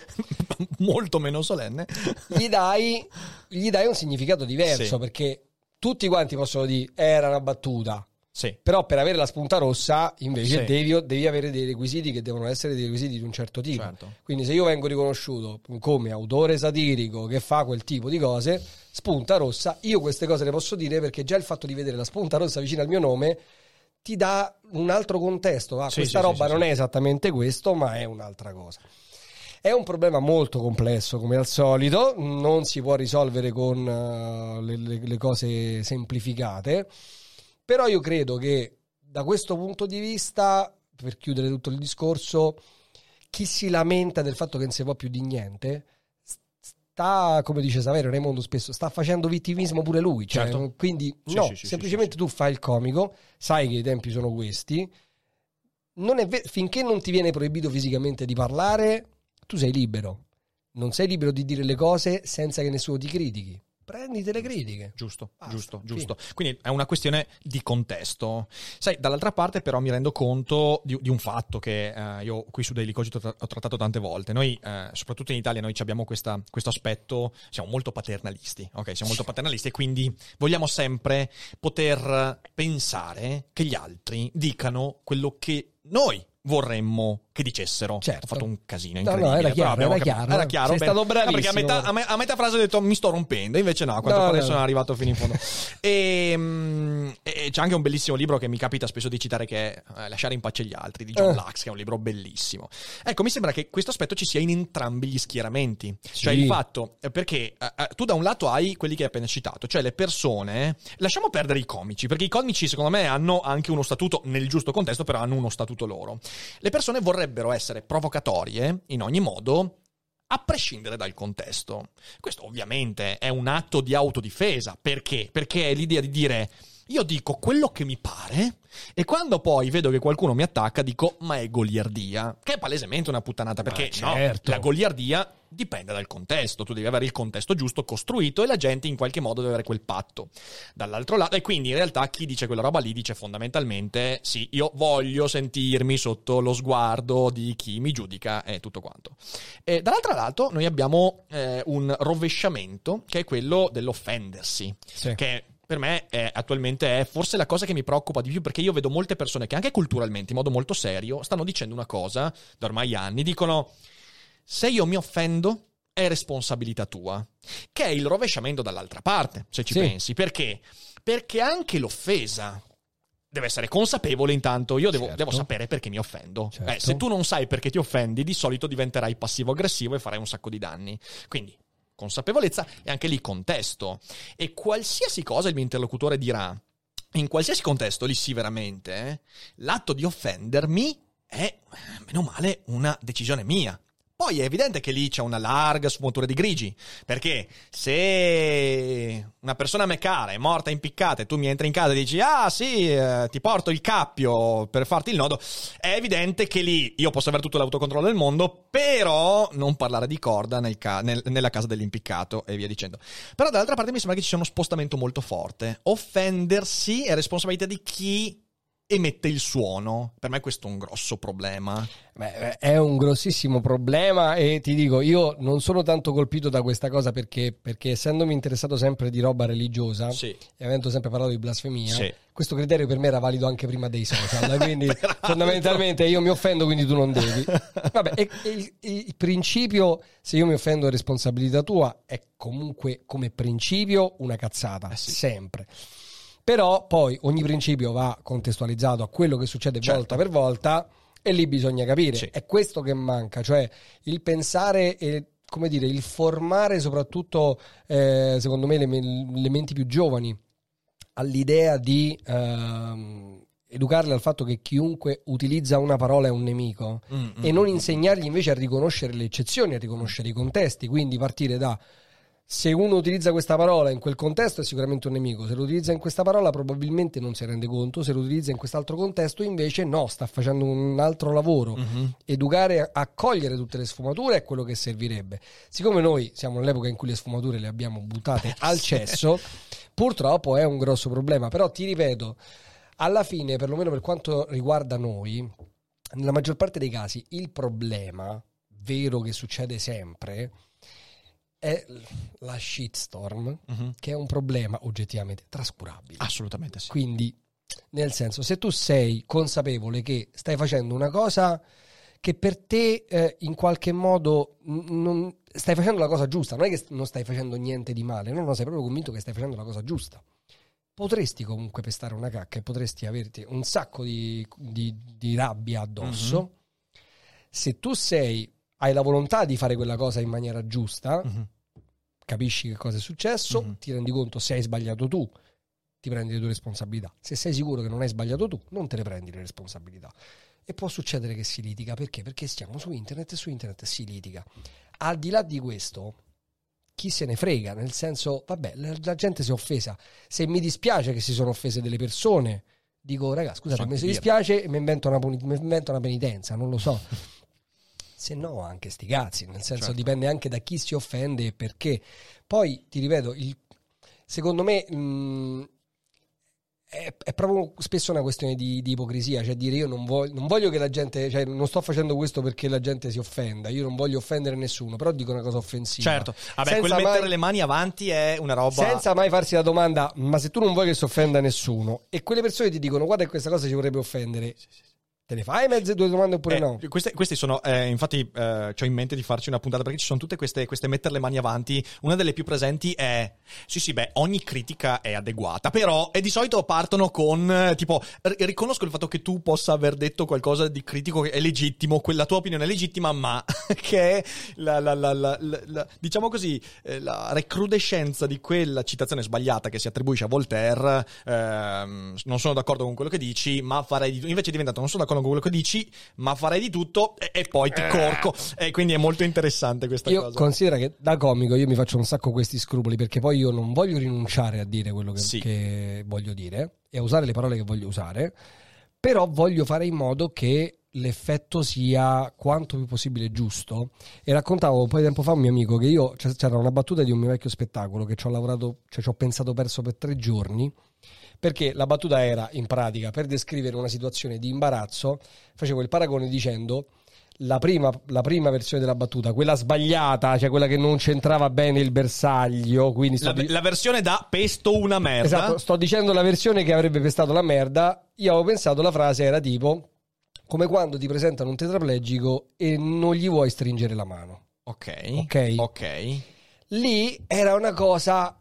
Molto meno solenne. gli dai, gli dai un significato diverso Sì. perché tutti quanti possono dire era una battuta Sì. però per avere la spunta rossa invece Sì. devi, devi avere dei requisiti che devono essere dei requisiti di un certo tipo. Certo. Quindi se io vengo riconosciuto come autore satirico che fa quel tipo di cose, spunta rossa, io queste cose le posso dire perché già il fatto di vedere la spunta rossa vicino al mio nome ti dà un altro contesto. Ah, Sì, questa sì, roba sì, non è esattamente questo, ma è un'altra cosa. È un problema molto complesso, come al solito, non si può risolvere con eh, le, le- le cose semplificate, però io credo che da questo punto di vista, per chiudere tutto il discorso, chi si lamenta del fatto che non si può più di niente, sta, come dice Saverio Raimondo spesso, sta facendo vittimismo pure lui. Cioè, Certo. Quindi Sì, no, sì, semplicemente tu fai il comico, sai che i tempi sono questi, non è ve- finché non ti viene proibito fisicamente di parlare, tu sei libero. Non sei libero di dire le cose senza che nessuno ti critichi. Prendite le critiche. Giusto, Basta, giusto, fine. giusto. Quindi è una questione di contesto. Sai, dall'altra parte però mi rendo conto di, di un fatto che eh, io qui su Daily Cogito tra- ho trattato tante volte. Noi, eh, soprattutto in Italia, noi abbiamo questa- questo aspetto, siamo molto paternalisti, ok? Siamo molto paternalisti e quindi vogliamo sempre poter pensare che gli altri dicano quello che noi vorremmo che dicessero. Certo. Ho fatto un casino No, no, incredibile. era chiaro, era capito- chiaro. Era chiaro, Sei bene. stato No, perché a bravissimo, metà, a, me- a metà frase ho detto mi sto rompendo, invece no, a quanto No, pare no. sono arrivato fino in fondo. e, mm, e c'è anche un bellissimo libro che mi capita spesso di citare che è eh, Lasciare in pace gli altri di John Eh. Lux, che è un libro bellissimo. Ecco, mi sembra che questo aspetto ci sia in entrambi gli schieramenti. Cioè Sì. il fatto, eh, perché eh, eh, tu da un lato hai quelli che hai appena citato, cioè le persone, lasciamo perdere i comici, perché i comici secondo me hanno anche uno statuto, nel giusto contesto, però hanno uno statuto loro. Le persone vorrebbero essere provocatorie in ogni modo, a prescindere dal contesto. Questo ovviamente è un atto di autodifesa. Perché? Perché l'idea di dire io dico quello che mi pare e quando poi vedo che qualcuno mi attacca dico ma è goliardia, che è palesemente una puttanata perché Eh, no, certo. la goliardia dipende dal contesto, tu devi avere il contesto giusto costruito e la gente in qualche modo deve avere quel patto. Dall'altro lato, e quindi in realtà chi dice quella roba lì dice fondamentalmente sì, io voglio sentirmi sotto lo sguardo di chi mi giudica e tutto quanto. E dall'altro lato noi abbiamo eh, un rovesciamento che è quello dell'offendersi, Sì. che per me è, attualmente è forse la cosa che mi preoccupa di più perché io vedo molte persone che anche culturalmente, in modo molto serio, stanno dicendo una cosa da ormai anni, dicono se io mi offendo è responsabilità tua, che è il rovesciamento dall'altra parte, se ci Sì. pensi. Perché? Perché anche l'offesa deve essere consapevole intanto, io devo, Certo. devo sapere perché mi offendo. Certo. Eh, se tu non sai perché ti offendi, di solito diventerai passivo-aggressivo e farai un sacco di danni. Quindi consapevolezza e anche lì contesto. E qualsiasi cosa il mio interlocutore dirà, in qualsiasi contesto, lì sì veramente, eh, l'atto di offendermi è, meno male, una decisione mia. Poi è evidente che lì c'è una larga sfumatura di grigi, perché se una persona a me cara è morta impiccata e tu mi entri in casa e dici ah sì, eh, ti porto il cappio per farti il nodo, è evidente che lì io posso avere tutto l'autocontrollo del mondo, però non parlare di corda nel ca- nel- nella casa dell'impiccato e via dicendo. Però dall'altra parte mi sembra che ci sia uno spostamento molto forte. Offendersi è responsabilità di chi emette il suono. Per me questo è un grosso problema. Beh, è un grossissimo problema e ti dico, io non sono tanto colpito da questa cosa perché, perché essendomi interessato sempre di roba religiosa Sì. e avendo sempre parlato di blasfemia, Sì. questo criterio per me era valido anche prima dei social, quindi fondamentalmente io mi offendo quindi tu non devi. Vabbè, e- e il, il principio, se io mi offendo è responsabilità tua, è comunque come principio una cazzata, Eh sì. sempre. Però poi ogni principio va contestualizzato a quello che succede Certo. volta per volta e lì bisogna capire. Sì. È questo che manca, cioè il pensare e come dire, il formare soprattutto, eh, secondo me, le, le menti più giovani all'idea di ehm, educarle al fatto che chiunque utilizza una parola è un nemico Mm, e mm, non mm. insegnargli invece a riconoscere le eccezioni, a riconoscere i contesti, quindi partire da se uno utilizza questa parola in quel contesto è sicuramente un nemico, se lo utilizza in questa parola probabilmente non si rende conto, se lo utilizza in quest'altro contesto invece no, sta facendo un altro lavoro. Mhm. Educare a cogliere tutte le sfumature è quello che servirebbe. Siccome noi siamo nell'epoca in cui le sfumature le abbiamo buttate al cesso, purtroppo è un grosso problema. Però ti ripeto, alla fine, perlomeno per quanto riguarda noi, nella maggior parte dei casi il problema vero che succede sempre è la shitstorm, Mhm. che è un problema oggettivamente trascurabile. Assolutamente sì. Quindi, nel senso, se tu sei consapevole che stai facendo una cosa che per te eh, in qualche modo non stai facendo la cosa giusta, non è che non stai facendo niente di male, no, no, sei proprio convinto che stai facendo la cosa giusta. Potresti comunque pestare una cacca e potresti averti un sacco di, di- di rabbia addosso. Mhm. Se tu sei, hai la volontà di fare quella cosa in maniera giusta, Mhm. capisci che cosa è successo, Mhm. ti rendi conto se hai sbagliato tu, ti prendi le tue responsabilità. Se sei sicuro che non hai sbagliato tu, non te ne prendi le responsabilità. E può succedere che si litiga perché? Perché stiamo su internet e su internet si litiga. Al di là di questo, chi se ne frega, nel senso, vabbè, la, la gente si è offesa. Se mi dispiace che si sono offese delle persone, dico, raga, scusate, mi dispiace e mi invento una, puni- mi invento una penitenza, non lo so. Se no, anche sti cazzi, nel senso Certo. dipende anche da chi si offende e perché. Poi ti ripeto, il- secondo me mh, è, è proprio spesso una questione di, di ipocrisia, cioè dire io non voglio, non voglio che la gente, cioè non sto facendo questo perché la gente si offenda, io non voglio offendere nessuno, però dico una cosa offensiva. Certo, vabbè, Senza quel mai- mettere le mani avanti è una roba. Senza mai farsi la domanda, ma se tu non vuoi che si offenda nessuno e quelle persone ti dicono guarda che questa cosa ci vorrebbe offendere, te ne fai mezze due domande oppure Eh, no? Queste, questi sono, eh, infatti, eh, ho in mente di farci una puntata perché ci sono tutte queste, queste mettere le mani avanti. Una delle più presenti è: sì, sì, beh, ogni critica è adeguata, però, e di solito partono con eh, tipo, ri- riconosco il fatto che tu possa aver detto qualcosa di critico che è legittimo, quella tua opinione è legittima, ma che è la, la- la- la- diciamo così, eh, la recrudescenza di quella citazione sbagliata che si attribuisce a Voltaire. ehm, non sono d'accordo con quello che dici, ma farei di. Invece è diventato non sono d'accordo con quello che dici, ma farei di tutto e, e poi ti corco. E quindi è molto interessante questa Io cosa. considero che da comico io mi faccio un sacco questi scrupoli perché poi io non voglio rinunciare a dire quello che, Sì. che voglio dire e a usare le parole che voglio usare, però voglio fare in modo che l'effetto sia quanto più possibile giusto. E raccontavo un po' di tempo fa a un mio amico che io c'era una battuta di un mio vecchio spettacolo che ci ho lavorato, cioè ci ho pensato perso per tre giorni. Perché la battuta era in pratica per descrivere una situazione di imbarazzo, facevo il paragone dicendo la prima, la prima versione della battuta, quella sbagliata, cioè quella che non c'entrava bene il bersaglio, La, di- la versione da pesto una merda. Esatto, sto dicendo la versione che avrebbe pestato la merda. Io avevo pensato la frase era tipo come quando ti presentano un tetraplegico e non gli vuoi stringere la mano. Ok. Ok. Ok. Lì era una cosa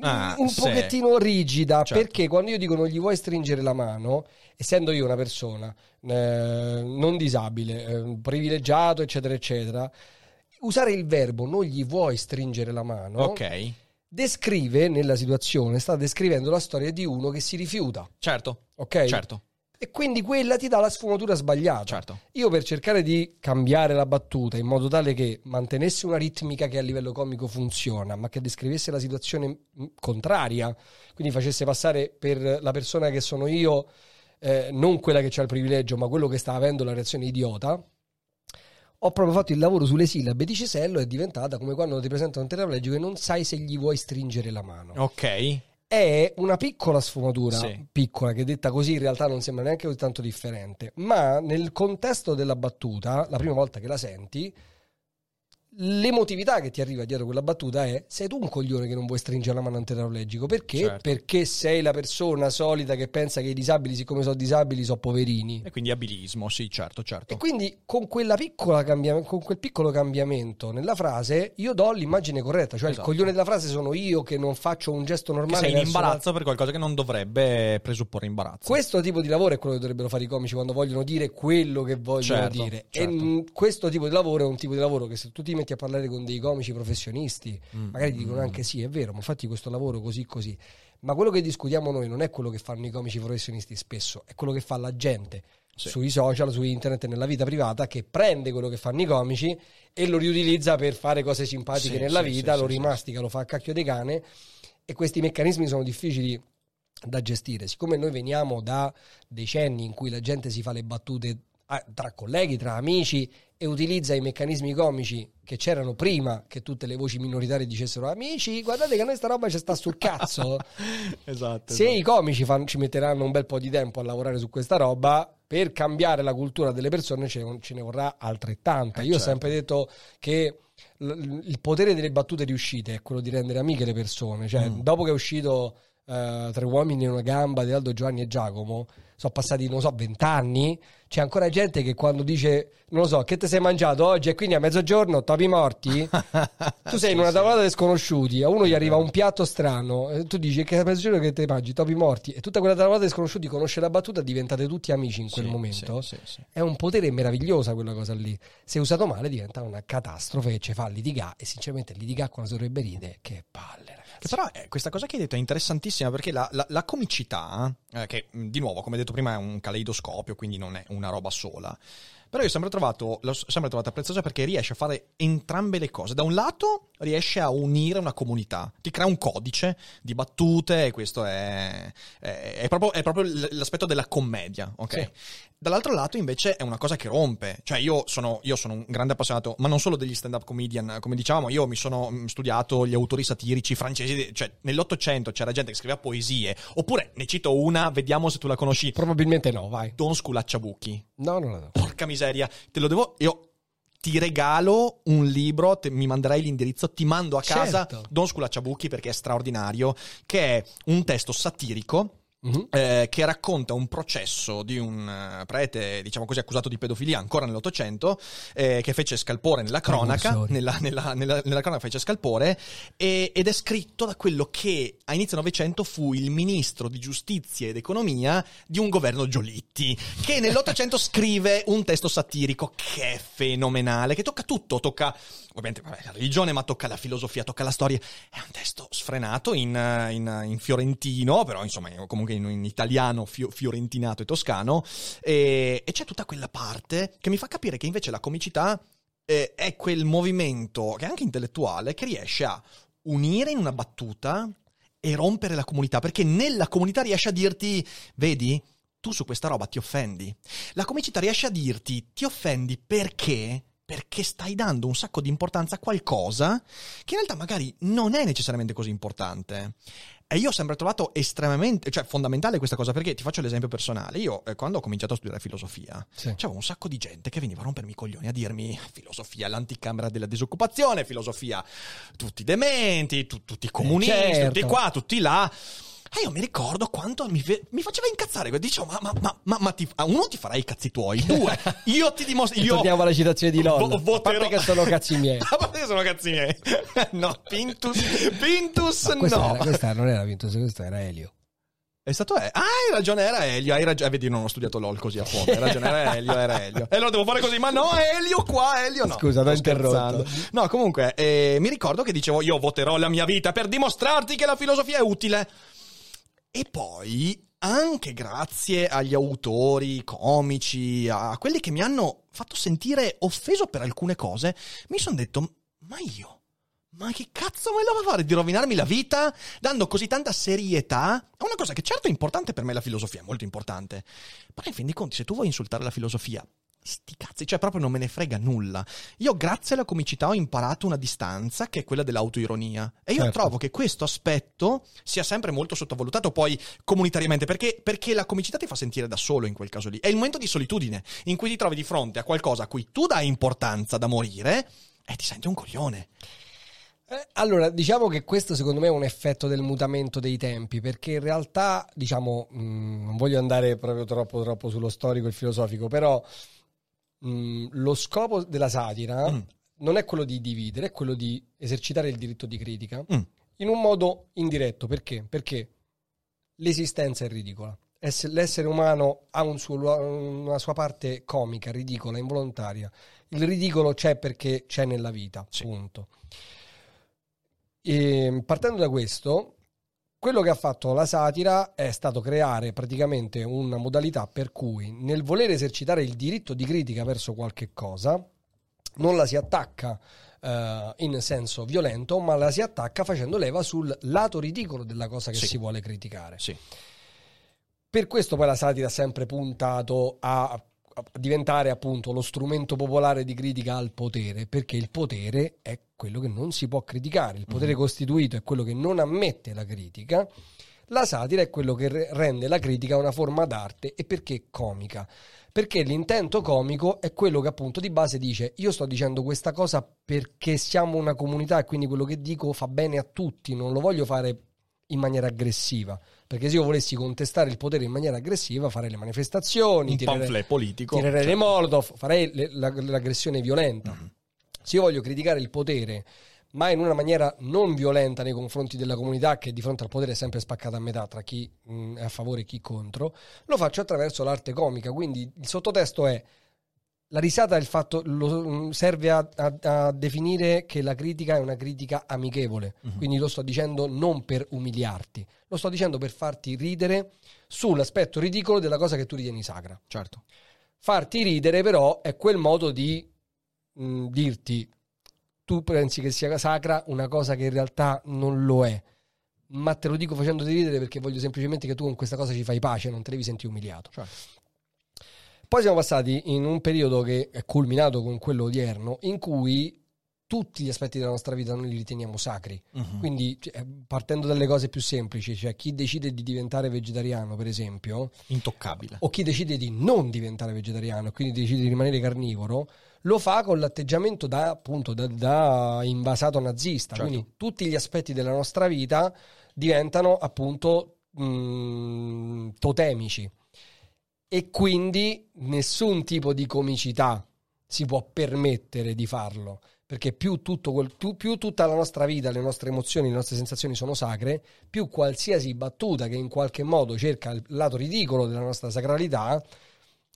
Ah, un sì. pochettino rigida Certo. perché quando io dico non gli vuoi stringere la mano, essendo io una persona eh, non disabile, eh, privilegiato, eccetera, eccetera, usare il verbo non gli vuoi stringere la mano Ok. descrive nella situazione, sta descrivendo la storia di uno che si rifiuta, Certo, ok? certo, E quindi quella ti dà la sfumatura sbagliata. certo. Io per cercare di cambiare la battuta in modo tale che mantenesse una ritmica che a livello comico funziona, ma che descrivesse la situazione mh, contraria, quindi facesse passare per la persona che sono io, eh, non quella che ha il privilegio, ma quello che sta avendo la reazione idiota. Ho proprio fatto il lavoro sulle sillabe di Cisello e è diventata come quando ti presentano un tetraplegico e non sai se gli vuoi stringere la mano Ok. È una piccola sfumatura, Sì. piccola, che detta così in realtà non sembra neanche così tanto differente, ma nel contesto della battuta, la prima volta che la senti, l'emotività che ti arriva dietro quella battuta è sei tu un coglione che non vuoi stringere la mano a un tetraplegico perché? Certo. Perché sei la persona solita che pensa che i disabili siccome sono disabili sono poverini E quindi abilismo, sì, certo, certo. e quindi con, quella piccola cambiam- con quel piccolo cambiamento nella frase io do l'immagine corretta, cioè Esatto. il coglione della frase sono io che non faccio un gesto Che normale sei in imbarazzo per qualcosa che non dovrebbe presupporre imbarazzo. Questo tipo di lavoro è quello che dovrebbero fare i comici quando vogliono dire quello che vogliono Certo, dire. certo. E questo tipo di lavoro è un tipo di lavoro che se tu ti metti a parlare con dei comici professionisti, Mm, magari ti dicono anche sì, è vero, ma fatti questo lavoro così così. Ma quello che discutiamo noi non è quello che fanno i comici professionisti spesso, è quello che fa la gente Sì. sui social, su internet e nella vita privata che prende quello che fanno i comici e lo riutilizza per fare cose simpatiche Sì, nella sì, vita, lo rimastica, lo fa a cacchio di cane e questi meccanismi sono difficili da gestire. Siccome noi veniamo da decenni in cui la gente si fa le battute ah, tra colleghi, tra amici e utilizza i meccanismi comici che c'erano prima che tutte le voci minoritarie dicessero amici, guardate che a noi sta roba ci sta sul cazzo. esatto. Se i comici fan- ci metteranno un bel po' di tempo a lavorare su questa roba, per cambiare la cultura delle persone ce ne, ce ne vorrà altrettanta. Eh, Io ho certo. sempre detto che l- il potere delle battute riuscite è quello di rendere amiche le persone. Cioè, Mm. dopo che è uscito eh, Tre uomini in una gamba di Aldo Giovanni e Giacomo, sono passati, non so, vent'anni. C'è ancora gente che quando dice, non lo so, che ti sei mangiato oggi e quindi a mezzogiorno topi morti? Tu sei in una tavolata di sconosciuti, a uno gli arriva un piatto strano, e tu dici che a mezzogiorno che te mangi, topi morti, e tutta quella tavolata di sconosciuti conosce la battuta, diventate tutti amici in quel Sì, momento. sì, sì. È un potere meravigliosa quella cosa lì. Se usato male diventa una catastrofe che ci fa litigare, e sinceramente litigare quando si dovrebbe ridere, che palle. Che però eh, questa cosa che hai detto è interessantissima perché la, la- la comicità, eh, che di nuovo, come detto prima, è un caleidoscopio, quindi non è una roba sola. Però io ho sempre trovato, l'ho sempre trovata preziosa perché riesce a fare entrambe le cose. Da un lato riesce a unire una comunità, ti crea un codice di battute e questo è, è- è proprio, è proprio l'aspetto della commedia, ok? Sì. Dall'altro lato invece è una cosa che rompe, cioè io sono, io sono un grande appassionato, ma non solo degli stand-up comedian, come dicevamo, io mi sono mm, studiato gli autori satirici francesi, cioè nell'Ottocento c'era gente che scriveva poesie, oppure ne cito una, vediamo se tu la conosci, Probabilmente no, vai. Don Sculacciabuchi, No, non la do. porca miseria, te lo devo, io ti regalo un libro, te- mi manderai l'indirizzo, ti mando a casa Certo. Don Sculacciabuchi perché è straordinario, che è un testo satirico Mhm. eh, che racconta un processo di un eh, prete, diciamo così, accusato di pedofilia ancora nell'Ottocento, eh, che fece scalpore nella cronaca, Precursori. nella, nella- nella- nella cronaca fece scalpore, e- ed è scritto da quello che a inizio Novecento fu il ministro di giustizia ed economia di un governo Giolitti, che nell'Ottocento scrive un testo satirico che è fenomenale, che tocca tutto, tocca ovviamente vabbè, la religione, ma tocca la filosofia, tocca la storia. È un testo sfrenato in, eh, in- in fiorentino, però insomma comunque in, in italiano fio- fiorentinato e toscano, e, e c'è tutta quella parte che mi fa capire che invece la comicità eh, è quel movimento, che è anche intellettuale, che riesce a unire in una battuta e rompere la comunità, perché nella comunità riesce a dirti, vedi, tu su questa roba ti offendi. La comicità riesce a dirti, ti offendi perché? Perché stai dando un sacco di importanza a qualcosa che in realtà magari non è necessariamente così importante. E io ho sempre trovato estremamente, cioè fondamentale questa cosa, perché ti faccio l'esempio personale. Io, eh, quando ho cominciato a studiare filosofia, Sì. c'avevo un sacco di gente che veniva a rompermi i coglioni a dirmi filosofia, l'anticamera della disoccupazione, filosofia, tutti dementi, tu- tutti comunisti, certo. tutti qua, tutti là. E io mi ricordo quanto mi, fe- mi faceva incazzare. Dicevo, ma, ma, ma, ma, ma ti- a uno ti farai i cazzi tuoi, due, io ti dimostro. Io Torniamo alla citazione di LOL. vo- A parte voterò- che sono cazzi miei. A parte che sono cazzi miei. no, Pintus, Pintus Ma questo, no. era, questa non era Vintus, questo era Elio. È stato Elio. Ah, hai ragione, era Elio. Hai ragione. Vedi, non ho studiato LOL così a fondo. Hai ragione, era Elio, era Elio. E allora devo fare così. Ma no, Elio qua, Elio no. Scusa, interrotto. scherzando. No, comunque, eh, mi ricordo che dicevo, io voterò la mia vita per dimostrarti che la filosofia è utile. E poi, anche grazie agli autori, comici, a quelli che mi hanno fatto sentire offeso per alcune cose, mi sono detto, ma io... Ma che cazzo a fare di rovinarmi la vita dando così tanta serietà a una cosa che certo è importante per me la filosofia, è molto importante. Però in fin dei conti, se tu vuoi insultare la filosofia, sti cazzi, cioè proprio non me ne frega nulla. Io grazie alla comicità ho imparato una distanza che è quella dell'autoironia. E io Certo. trovo che questo aspetto sia sempre molto sottovalutato poi comunitariamente, perché, perché la comicità ti fa sentire da solo in quel caso lì. È il momento di solitudine in cui ti trovi di fronte a qualcosa a cui tu dai importanza da morire e ti senti un coglione. Eh, Allora, diciamo che questo secondo me è un effetto del mutamento dei tempi, perché in realtà, diciamo, mh, non voglio andare proprio troppo, troppo sullo storico e filosofico, però mh, lo scopo della satira Mm. non è quello di dividere, è quello di esercitare il diritto di critica Mm. in un modo indiretto. Perché? Perché l'esistenza è ridicola. Ess- L'essere umano ha un suo una sua parte comica, ridicola, involontaria. Il ridicolo c'è perché c'è nella vita, Sì. punto. E, partendo da questo, quello che ha fatto la satira è stato creare praticamente una modalità per cui nel voler esercitare il diritto di critica verso qualche cosa, non la si attacca eh, in senso violento, ma la si attacca facendo leva sul lato ridicolo della cosa che Sì. si vuole criticare. Sì. Per questo poi la satira ha sempre puntato a diventare appunto lo strumento popolare di critica al potere, perché il potere è quello che non si può criticare, il potere costituito è quello che non ammette la critica, la satira è quello che re- rende la critica una forma d'arte e perché comica? Perché l'intento comico è quello che appunto di base dice io sto dicendo questa cosa perché siamo una comunità e quindi quello che dico fa bene a tutti, non lo voglio fare in maniera aggressiva. Perché se io volessi contestare il potere in maniera aggressiva, farei le manifestazioni, Un tirerei, politico. tirerei le Certo. molotov, farei le- la- l'aggressione violenta. Mhm. Se io voglio criticare il potere, ma in una maniera non violenta nei confronti della comunità, che di fronte al potere è sempre spaccata a metà tra chi mh, è a favore e chi contro, lo faccio attraverso l'arte comica. Quindi il sottotesto è la risata il fatto, lo- mh, serve a, a- a definire che la critica è una critica amichevole. Quindi lo sto dicendo non per umiliarti, lo sto dicendo per farti ridere sull'aspetto ridicolo della cosa che tu ritieni sacra. Certo. Farti ridere, però, è quel modo di mh, dirti tu pensi che sia sacra una cosa che in realtà non lo è. Ma te lo dico facendoti ridere perché voglio semplicemente che tu con questa cosa ci fai pace, non te devi sentire umiliato. Certo. Poi siamo passati in un periodo che è culminato con quello odierno, in cui tutti gli aspetti della nostra vita noi li riteniamo sacri. Mhm. Quindi, cioè, partendo dalle cose più semplici, cioè chi decide di diventare vegetariano, per esempio, Intoccabile. o chi decide di non diventare vegetariano e quindi decide di rimanere carnivoro, lo fa con l'atteggiamento da, appunto, da, da invasato nazista. Certo. Quindi tutti gli aspetti della nostra vita diventano appunto mh, totemici. E quindi nessun tipo di comicità si può permettere di farlo. Perché più, quel- tu- più tutta la nostra vita, le nostre emozioni, le nostre sensazioni sono sacre, più qualsiasi battuta che in qualche modo cerca il lato ridicolo della nostra sacralità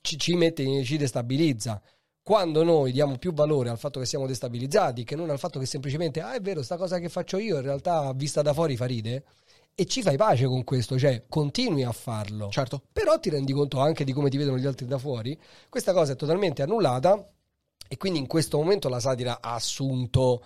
ci, ci mette, ci destabilizza. Quando noi diamo più valore al fatto che siamo destabilizzati che non al fatto che semplicemente, ah è vero, sta cosa che faccio io in realtà vista da fuori fa ride, e ci fai pace con questo, cioè continui a farlo. Certo. Però ti rendi conto anche di come ti vedono gli altri da fuori, questa cosa è totalmente annullata e quindi in questo momento la satira ha assunto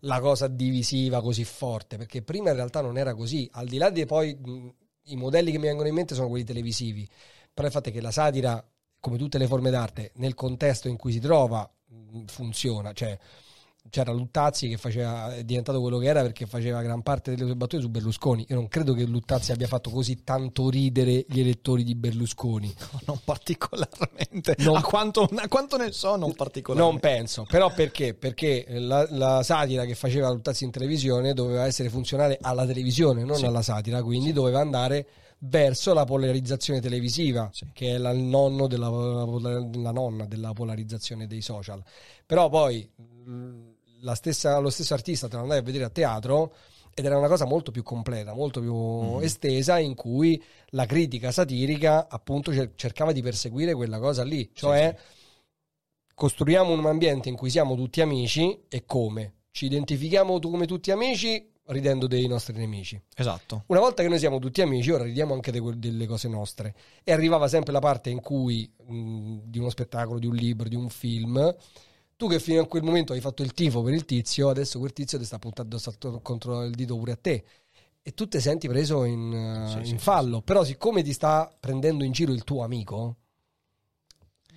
la cosa divisiva così forte, perché prima in realtà non era così, al di là di poi mh, i modelli che mi vengono in mente sono quelli televisivi, però il fatto è che la satira, come tutte le forme d'arte, nel contesto in cui si trova mh, funziona, cioè c'era Luttazzi che faceva, è diventato quello che era perché faceva gran parte delle sue battute su Berlusconi. Io non credo che Luttazzi abbia fatto così tanto ridere gli elettori di Berlusconi. Non particolarmente. Non- A, quanto, a quanto ne so, non particolarmente. Non penso, però perché? Perché la, la satira che faceva Luttazzi in televisione doveva essere funzionale alla televisione, non Sì. alla satira, quindi doveva andare verso la polarizzazione televisiva, Sì. che è la- della, la nonna della polarizzazione dei social. Però poi stessa- lo stesso artista te lo andai a vedere a teatro ed era una cosa molto più completa, molto più Mhm. estesa, in cui la critica satirica appunto cer- cercava di perseguire quella cosa lì, cioè costruiamo un ambiente in cui siamo tutti amici e come? Ci identifichiamo come tutti amici ridendo dei nostri nemici. Esatto. Una volta che noi siamo tutti amici, ora ridiamo anche de- delle cose nostre. E arrivava sempre la parte in cui, mh, di uno spettacolo, di un libro, di un film, tu che fino a quel momento hai fatto il tifo per il tizio, adesso quel tizio ti sta puntando contro il dito pure a te. E tu ti senti preso in, Sì, in sì, sì, fallo. Però siccome ti sta prendendo in giro il tuo amico,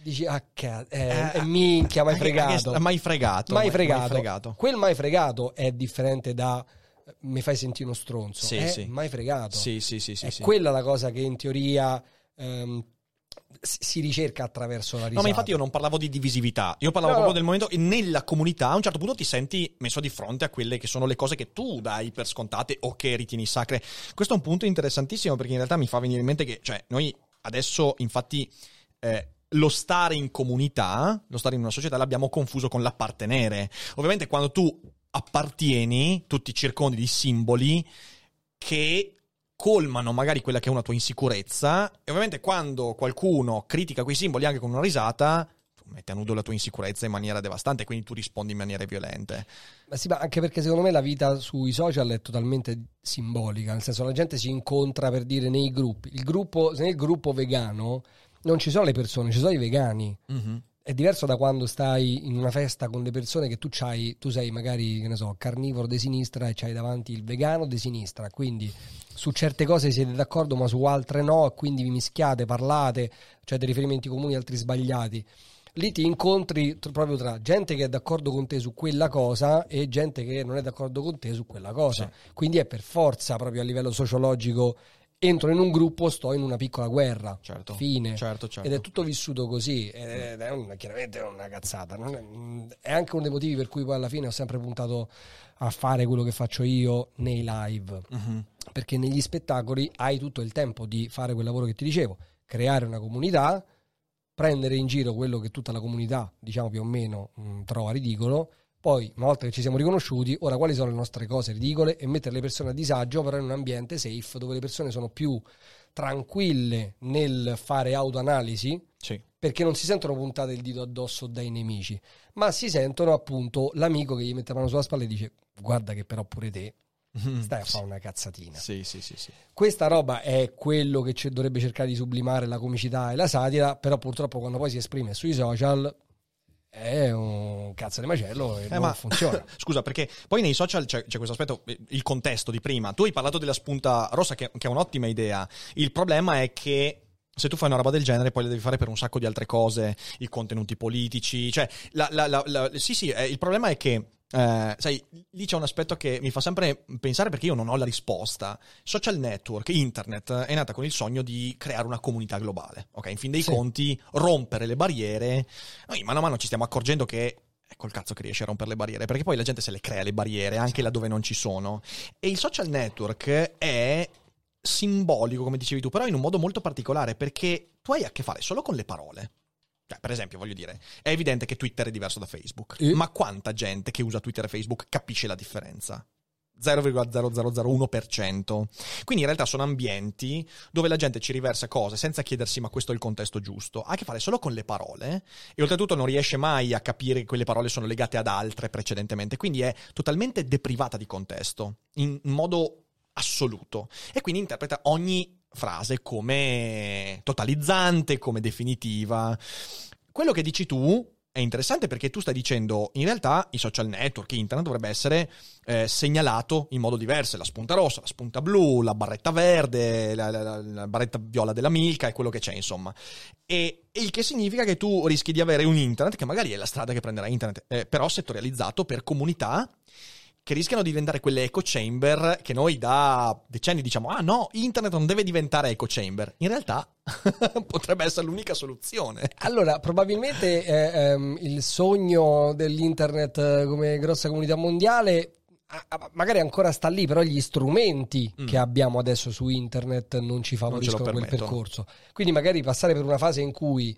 dici, ah, ca- eh, eh, minchia, mai fregato. mai fregato. mai fregato. mai fregato. Quel mai fregato è differente da eh, mi fai sentire uno stronzo. Sì, è sì. mai fregato. Sì, sì, sì, sì. è sì. quella la cosa che in teoria ehm, si ricerca attraverso la risata. No, ma infatti io non parlavo di divisività, io parlavo No, proprio no. del momento nella comunità a un certo punto ti senti messo di fronte a quelle che sono le cose che tu dai per scontate o che ritieni sacre. Questo è un punto interessantissimo perché in realtà mi fa venire in mente che, cioè, noi adesso infatti eh, lo stare in comunità, lo stare in una società l'abbiamo confuso con l'appartenere. Ovviamente quando tu appartieni, tu ti circondi di simboli che colmano magari quella che è una tua insicurezza e ovviamente quando qualcuno critica quei simboli anche con una risata tu metti a nudo la tua insicurezza in maniera devastante quindi tu rispondi in maniere violente. Ma sì, ma anche perché secondo me la vita sui social è totalmente simbolica, nel senso la gente si incontra per dire nei gruppi. Il gruppo, nel gruppo vegano non ci sono le persone, ci sono i vegani. È diverso da quando stai in una festa con le persone che tu c'hai, tu sei magari, che ne so, carnivoro di sinistra e c'hai davanti il vegano di sinistra, quindi su certe cose siete d'accordo ma su altre no, quindi vi mischiate, parlate, cioè dei riferimenti comuni, altri sbagliati. Lì ti incontri tr- proprio tra gente che è d'accordo con te su quella cosa e gente che non è d'accordo con te su quella cosa. Quindi è per forza, proprio a livello sociologico, entro in un gruppo, sto in una piccola guerra. Certo. Fine. Certo, certo. Ed è tutto vissuto così, ed è un- chiaramente è una cazzata. è, mm, è anche uno dei motivi per cui poi alla fine ho sempre puntato a fare quello che faccio io nei live. Mhm. Perché negli spettacoli hai tutto il tempo di fare quel lavoro che ti dicevo, creare una comunità, prendere in giro quello che tutta la comunità, diciamo più o meno, mh, trova ridicolo. Poi, una volta che ci siamo riconosciuti, ora quali sono le nostre cose ridicole e mettere le persone a disagio, però in un ambiente safe dove le persone sono più tranquille nel fare autoanalisi, Sì. perché non si sentono puntate il dito addosso dai nemici, ma si sentono appunto l'amico che gli mette la mano sulla spalla e dice guarda che però pure te stai a fare una cazzatina. Sì, sì, sì, sì. Questa roba è quello che dovrebbe cercare di sublimare la comicità e la satira, però purtroppo quando poi si esprime sui social è un cazzo di macello e Eh, non ma- funziona. Scusa, perché poi nei social c'è, c'è questo aspetto, eh, il contesto di prima. Tu hai parlato della spunta rossa, che, che è un'ottima idea. Il problema è che se tu fai una roba del genere, poi la devi fare per un sacco di altre cose, i contenuti politici. Cioè, la- la- la- sì, sì, eh, il problema è che. eh, sai, lì c'è un aspetto che mi fa sempre pensare perché io non ho la risposta. Social network, internet, è nata con il sogno di creare una comunità globale. Ok, in fin dei Sì. conti, rompere le barriere. Noi mano a mano ci stiamo accorgendo che è col cazzo che riesce a rompere le barriere, perché poi la gente se le crea le barriere anche laddove non ci sono. E il social network è simbolico, come dicevi tu, però in un modo molto particolare, perché tu hai a che fare solo con le parole. Cioè, per esempio, voglio dire, è evidente che Twitter è diverso da Facebook, Eh. ma quanta gente che usa Twitter e Facebook capisce la differenza? 0,0001%. Quindi in realtà sono ambienti dove la gente ci riversa cose senza chiedersi ma questo è il contesto giusto, ha a che fare solo con le parole e oltretutto non riesce mai a capire che quelle parole sono legate ad altre precedentemente, quindi è totalmente deprivata di contesto, in modo assoluto, e quindi interpreta ogni frase come totalizzante, come definitiva. Quello che dici tu è interessante perché tu stai dicendo in realtà i social network, internet dovrebbe essere eh, segnalato in modo diverso, la spunta rossa, la spunta blu, la barretta verde, la, la- la- barretta viola della Milka e quello che c'è insomma. E il che significa che tu rischi di avere un internet che magari è la strada che prenderà internet, eh, però settorializzato per comunità che rischiano di diventare quelle echo chamber che noi da decenni diciamo ah no, internet non deve diventare echo chamber. In realtà potrebbe essere l'unica soluzione. Allora, probabilmente eh, ehm, il sogno dell'internet eh, come grossa comunità mondiale magari ancora sta lì, però gli strumenti Mm. che abbiamo adesso su internet non ci favoriscono quel permettono. percorso. Quindi magari passare per una fase in cui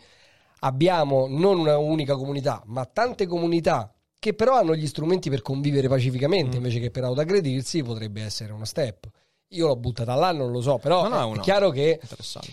abbiamo non una unica comunità, ma tante comunità che però hanno gli strumenti per convivere pacificamente Mm. invece che per autoaggredirsi, potrebbe essere uno step. Io l'ho buttata là, non lo so, però No, no, è no. chiaro che Interessante.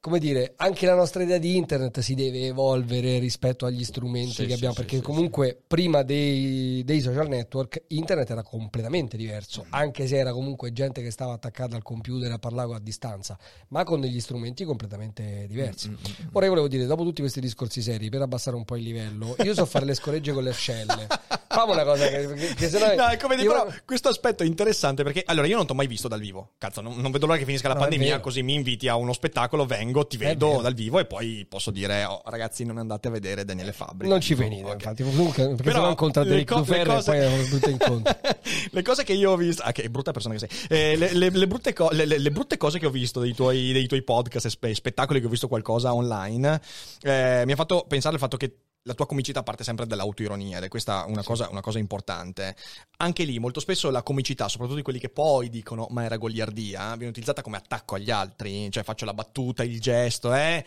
Come dire, anche la nostra idea di internet si deve evolvere rispetto agli strumenti Sì, che abbiamo, sì, perché sì, comunque prima dei, dei social network internet era completamente diverso, Mm. anche se era comunque gente che stava attaccata al computer a parlare a distanza, ma con degli strumenti completamente diversi. Mm, Ora io volevo dire, dopo tutti questi discorsi seri, per abbassare un po' il livello, io so fare le scoregge con le ascelle. Fammi una cosa che, che, che sennò... No, è come dire, io- però questo aspetto è interessante perché allora io non ti ho mai visto dal vivo. Cazzo, non, non vedo l'ora che finisca la No, è pandemia, così mi inviti a uno spettacolo, vengo, ti vedo dal vivo e poi posso dire "Oh, ragazzi, non andate a vedere Daniele Fabri". Non ci venite, ok. infatti, comunque, perché Però se no incontrate le Rick co- Dufer e cose- poi è un brutto incontro. le cose che io ho visto, ah, che brutta persona che sei. Eh, le, le- le brutte co- le brutte cose che ho visto dei tuoi, dei tuoi podcast e spe- spettacoli che ho visto qualcosa online, eh, mi ha fatto pensare al fatto che la tua comicità parte sempre dall'autoironia ed è questa una, cosa, una cosa importante. Anche lì, molto spesso la comicità, soprattutto di quelli che poi dicono ma era goliardia, viene utilizzata come attacco agli altri, cioè faccio la battuta, il gesto, eh,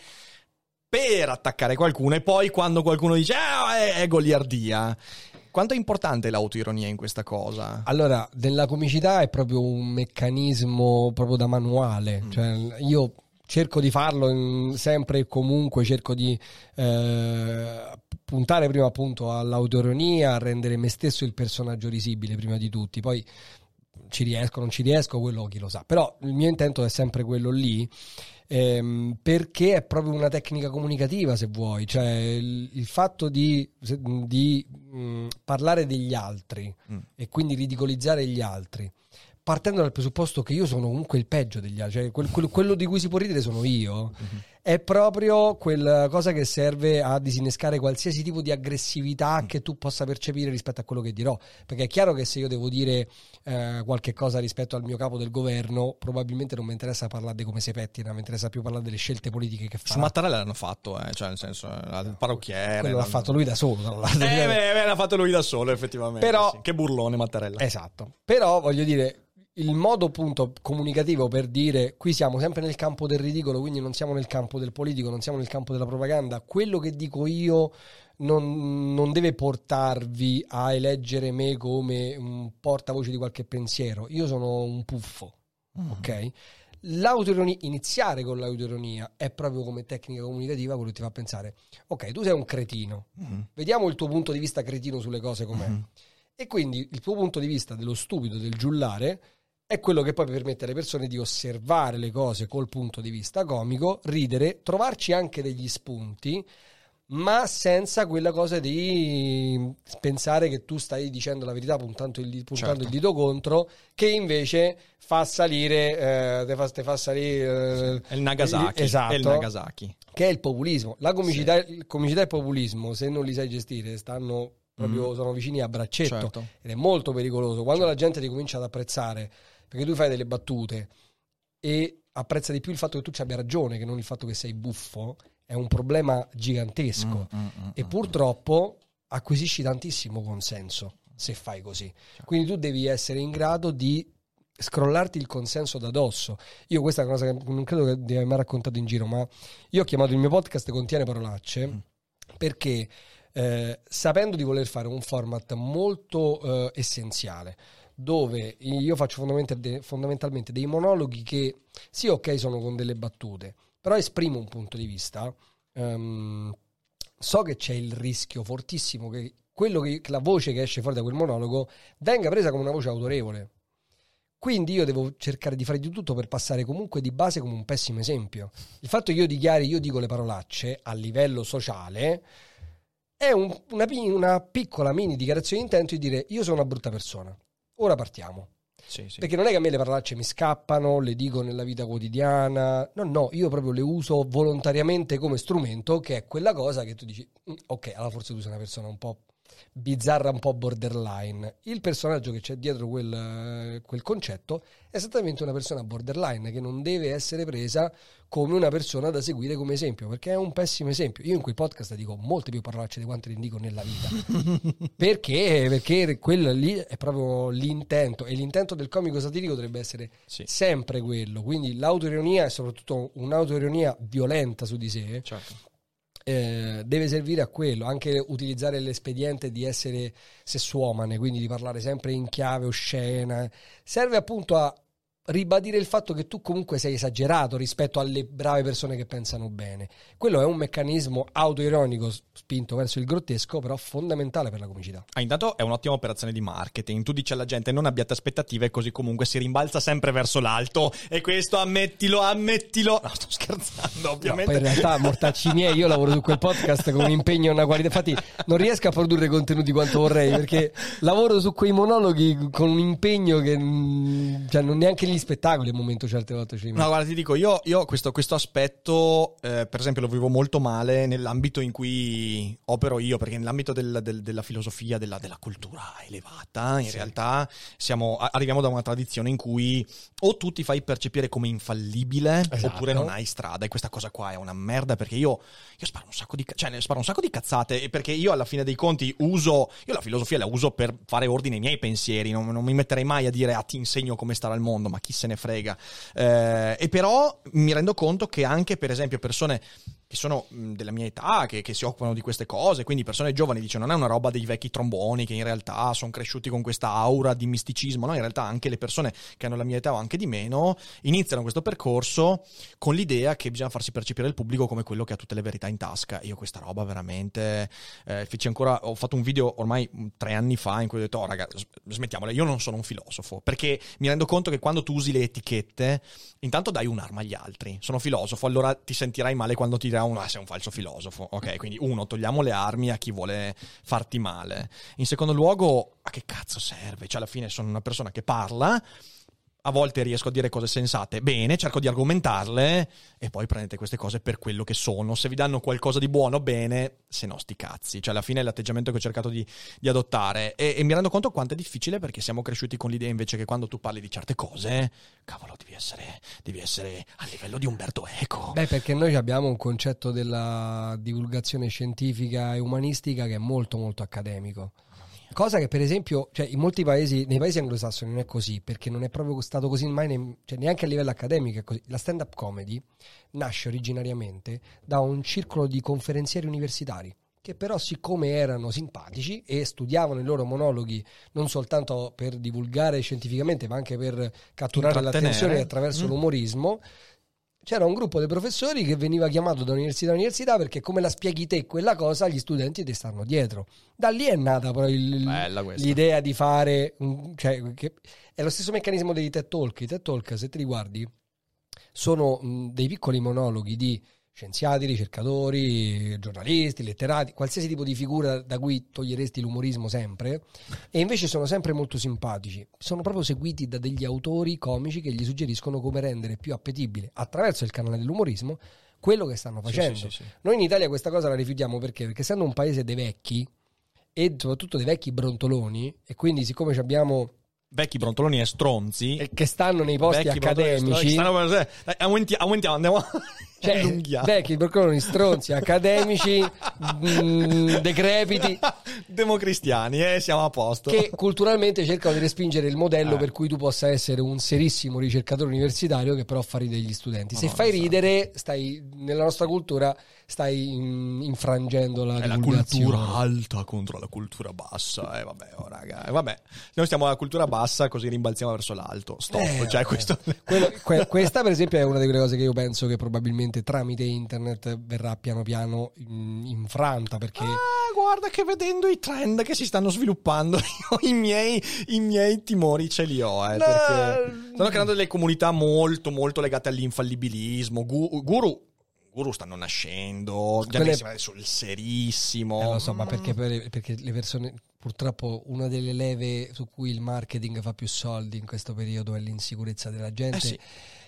per attaccare qualcuno e poi quando qualcuno dice ah, è, è goliardia. Quanto è importante l'autoironia in questa cosa? Allora, nella comicità è proprio un meccanismo proprio da manuale, Mm. cioè io cerco di farlo sempre e comunque, cerco di eh, puntare prima appunto all'autoironia, a rendere me stesso il personaggio risibile prima di tutti, poi ci riesco, non ci riesco, quello chi lo sa, però il mio intento è sempre quello lì. ehm, perché è proprio una tecnica comunicativa se vuoi, cioè il, il fatto di, di, mh, parlare degli altri Mm. e quindi ridicolizzare gli altri, partendo dal presupposto che io sono comunque il peggio degli altri, cioè quel- quel- quello di cui si può ridere sono io, è proprio quella cosa che serve a disinnescare qualsiasi tipo di aggressività che tu possa percepire rispetto a quello che dirò, perché è chiaro che se io devo dire eh, qualche cosa rispetto al mio capo del governo, probabilmente non mi interessa parlare di come si pettina, mi interessa più parlare delle scelte politiche che fa. Su Mattarella l'hanno fatto, eh, cioè nel senso, eh, il parrucchiere. Quello l'ha fatto lui da solo. Eh, beh, l'ha fatto lui da solo, effettivamente. Però- sì. Che burlone Mattarella. Esatto. Però voglio dire, il modo appunto comunicativo per dire qui siamo sempre nel campo del ridicolo, quindi non siamo nel campo del politico, non siamo nel campo della propaganda, quello che dico io non, non deve portarvi a eleggere me come un portavoce di qualche pensiero. Io sono un puffo, Mm. ok? L'autoironia, iniziare con l'autoironia è proprio come tecnica comunicativa quello che ti fa pensare, ok, tu sei un cretino, Mm. vediamo il tuo punto di vista cretino sulle cose com'è. Mm. E quindi il tuo punto di vista dello stupido, del giullare, è quello che poi permette alle persone di osservare le cose col punto di vista comico, ridere, trovarci anche degli spunti, ma senza quella cosa di pensare che tu stai dicendo la verità puntando il, puntando Certo. il dito contro, che invece fa salire, eh, te fa, te fa salire... eh, il Nagasaki. Esatto il Nagasaki. che è il populismo. La comicità, il- comicità e il populismo, se non li sai gestire, stanno proprio, Mm. sono vicini a braccetto Certo. ed è molto pericoloso. Quando la gente ti comincia ad apprezzare, perché tu fai delle battute e apprezza di più il fatto che tu ci abbia ragione che non il fatto che sei buffo, è un problema gigantesco. Mm, mm, mm, E mm. purtroppo acquisisci tantissimo consenso se fai così. Certo. Quindi tu devi essere in grado di scrollarti il consenso da dosso. Io questa è una cosa che non credo che di aver mai raccontato in giro, ma io ho chiamato il mio podcast Contiene parolacce Mm. perché eh, sapendo di voler fare un format molto eh, essenziale dove io faccio fondamental- fondamentalmente dei monologhi che sì ok sono con delle battute però esprimo un punto di vista ehm, so che c'è il rischio fortissimo che che che la voce che esce fuori da quel monologo venga presa come una voce autorevole quindi io devo cercare di fare di tutto per passare comunque di base come un pessimo esempio. Il fatto che io dichiari, io dico le parolacce a livello sociale è un- una, una piccola mini dichiarazione di intento di dire io sono una brutta persona. Ora partiamo. Sì, sì. Perché non è che a me le parolacce mi scappano, le dico nella vita quotidiana. No, no, io proprio le uso volontariamente come strumento, che è quella cosa che tu dici, "Mm, ok, allora forse tu sei una persona un po' bizzarra, un po' borderline. Il personaggio che c'è dietro quel, quel concetto è esattamente una persona borderline che non deve essere presa come una persona da seguire come esempio, perché è un pessimo esempio. Io in quel podcast dico molte più parolacce di quante ne dico nella vita. perché? Perché quello lì è proprio l'intento e l'intento del comico satirico dovrebbe essere Sì. sempre quello. Quindi l'autoironia e soprattutto un'autoironia violenta su di sé Certo. Eh, deve servire a quello, anche utilizzare l'espediente di essere sessuomane, quindi di parlare sempre in chiave oscena, serve appunto a ribadire il fatto che tu comunque sei esagerato rispetto alle brave persone che pensano bene. Quello è un meccanismo autoironico spinto verso il grottesco, però fondamentale per la comicità. Ah, intanto è un'ottima operazione di marketing. Tu dici alla gente non abbiate aspettative, così comunque si rimbalza sempre verso l'alto. E questo ammettilo, ammettilo. No, sto scherzando, ovviamente. No, in realtà, mortacci miei, io lavoro su quel podcast con un impegno e una qualità. Infatti, non riesco a produrre contenuti quanto vorrei perché lavoro su quei monologhi con un impegno che mm, cioè, non neanche gli spettacoli al momento certe volte ci No, guarda, ti dico, io, io questo, questo, aspetto, eh, per esempio, lo vivo molto male nell'ambito in cui opero io, perché nell'ambito del, del, della filosofia, della, della, cultura elevata, in sì. realtà siamo, arriviamo da una tradizione in cui o tu ti fai percepire come infallibile, esatto. oppure non hai strada. E questa cosa qua è una merda, perché io, io sparo un sacco di, cioè, sparo un sacco di cazzate, perché io alla fine dei conti uso, io la filosofia la uso per fare ordine ai miei pensieri, non, non mi metterei mai a dire, ah, ti insegno come stare al mondo, ma chi se ne frega. Eh, e però mi rendo conto che anche, per esempio, persone che sono della mia età, che, che, si occupano di queste cose, quindi persone giovani dicono non è una roba dei vecchi tromboni che in realtà sono cresciuti con questa aura di misticismo, no, in realtà anche le persone che hanno la mia età o anche di meno iniziano questo percorso con l'idea che bisogna farsi percepire il pubblico come quello che ha tutte le verità in tasca. Io questa roba veramente eh, feci ancora, ho fatto un video ormai tre anni fa in cui ho detto oh raga smettiamola, io non sono un filosofo, perché mi rendo conto che quando tu usi le etichette, intanto dai un'arma agli altri. Sono filosofo, allora ti sentirai male quando ti dirà uno, ah, sei un falso filosofo. Ok, quindi uno, togliamo le armi a chi vuole farti male. In secondo luogo, a che cazzo serve? Cioè, alla fine sono una persona che parla a volte riesco a dire cose sensate, bene, cerco di argomentarle e poi prendete queste cose per quello che sono. Se vi danno qualcosa di buono, bene, se no sti cazzi. Cioè alla fine è l'atteggiamento che ho cercato di, di adottare e, e, mi rendo conto quanto è difficile perché siamo cresciuti con l'idea invece che quando tu parli di certe cose, cavolo, devi essere, devi essere a livello di Umberto Eco. Beh, perché noi abbiamo un concetto della divulgazione scientifica e umanistica che è molto molto accademico. Cosa che per esempio, cioè, in molti paesi, nei paesi anglosassoni non è così, perché non è proprio stato così mai, ne, cioè, neanche a livello accademico è così. La stand-up comedy nasce originariamente da un circolo di conferenzieri universitari che però siccome erano simpatici e studiavano i loro monologhi non soltanto per divulgare scientificamente ma anche per catturare l'attenzione attraverso mm. l'umorismo, c'era un gruppo di professori che veniva chiamato da università a università perché come la spieghi te quella cosa gli studenti ti stanno dietro. Da lì è nata poi il, l'idea di fare, un, cioè, è lo stesso meccanismo dei TED Talk. I TED Talk, se ti riguardi, sono mh, dei piccoli monologhi di scienziati, ricercatori, giornalisti, letterati, qualsiasi tipo di figura da cui toglieresti l'umorismo sempre, e invece sono sempre molto simpatici. Sono proprio seguiti da degli autori comici che gli suggeriscono come rendere più appetibile attraverso il canale dell'umorismo quello che stanno facendo. Sì, sì, sì, Noi in Italia questa cosa la rifiutiamo perché? Perché essendo un paese dei vecchi e soprattutto dei vecchi brontoloni, e quindi siccome abbiamo vecchi brontoloni e stronzi che stanno nei posti accademici stanno, aumenti, aumentiamo andiamo cioè, vecchi brontoloni stronzi accademici mh, mm, decrepiti democristiani eh, siamo a posto che culturalmente cercano di respingere il modello eh. per cui tu possa essere un serissimo ricercatore universitario che però fa ridere gli studenti se fai ridere stai nella nostra cultura stai infrangendo la, è la cultura alta contro la cultura bassa. Eh, vabbè, oh, raga. Eh, vabbè, noi stiamo alla cultura bassa, così rimbalziamo verso l'alto. Stop. Eh, cioè, questo... Quello, que, questa, per esempio, è una di quelle cose che io penso che probabilmente tramite internet verrà piano piano infranta. Perché. Ah, guarda che vedendo i trend che si stanno sviluppando, io i miei, i miei timori ce li ho. Eh, no. Perché stanno creando delle comunità molto, molto legate all'infallibilismo. Guru guru stanno nascendo, già Quelle... sul serissimo. Eh, lo so, ma perché, perché le persone, purtroppo una delle leve su cui il marketing fa più soldi in questo periodo è l'insicurezza della gente. Eh sì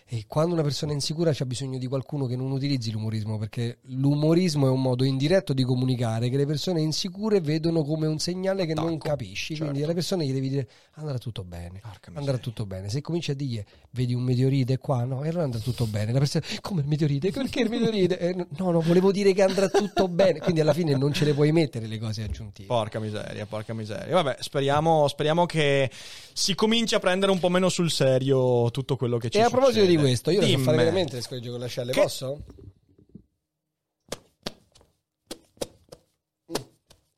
e quando una persona è insicura c'ha bisogno di qualcuno che non utilizzi l'umorismo, perché l'umorismo è un modo indiretto di comunicare che le persone insicure vedono come un segnale che Tacco, non capisci. Certo. Quindi alle persone gli devi dire andrà tutto bene, andrà tutto bene. Se cominci a dire vedi un meteorite qua, no, e allora andrà tutto bene. La persona, come il meteorite? Perché il meteorite? Eh, no, no, volevo dire che andrà tutto bene. Quindi alla fine non ce le puoi mettere le cose aggiuntive. Porca miseria, porca miseria. Vabbè, speriamo, speriamo che si cominci a prendere un po' meno sul serio tutto quello che ci e E a proposito di di questo, io Dimmi. fare veramente le scoregge con l'ascelle, che... posso?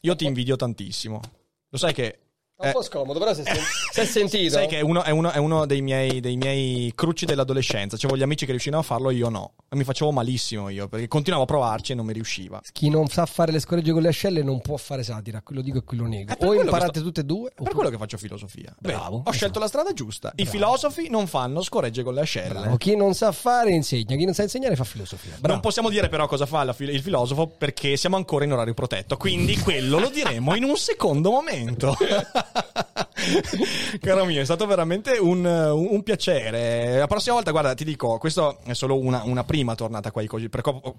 Io ti invidio tantissimo. Lo sai che è un po' scomodo, però si è, sen- si è sentito. Sai che è uno, è uno- è uno dei, miei, dei miei cruci dell'adolescenza. C'avevo gli amici che riuscivano a farlo, io no. E mi facevo malissimo io, perché continuavo a provarci e non mi riusciva. Chi non sa fare le scoregge con le ascelle non può fare satira, quello dico e quello nego. È per O imparate sto- tutte e due, per oppure- quello che faccio filosofia. Bravo, Vedi, Ho esatto. scelto la strada giusta. I Bravo. filosofi non fanno scoregge con le ascelle. Bravo. Chi non sa fare insegna, chi non sa insegnare fa filosofia. Bravo. Non possiamo dire però cosa fa fil- il filosofo perché siamo ancora in orario protetto, quindi quello lo diremo in un secondo momento. Caro mio, è stato veramente un, un- piacere. La prossima volta, guarda, ti dico, questo è solo una, una prima tornata qua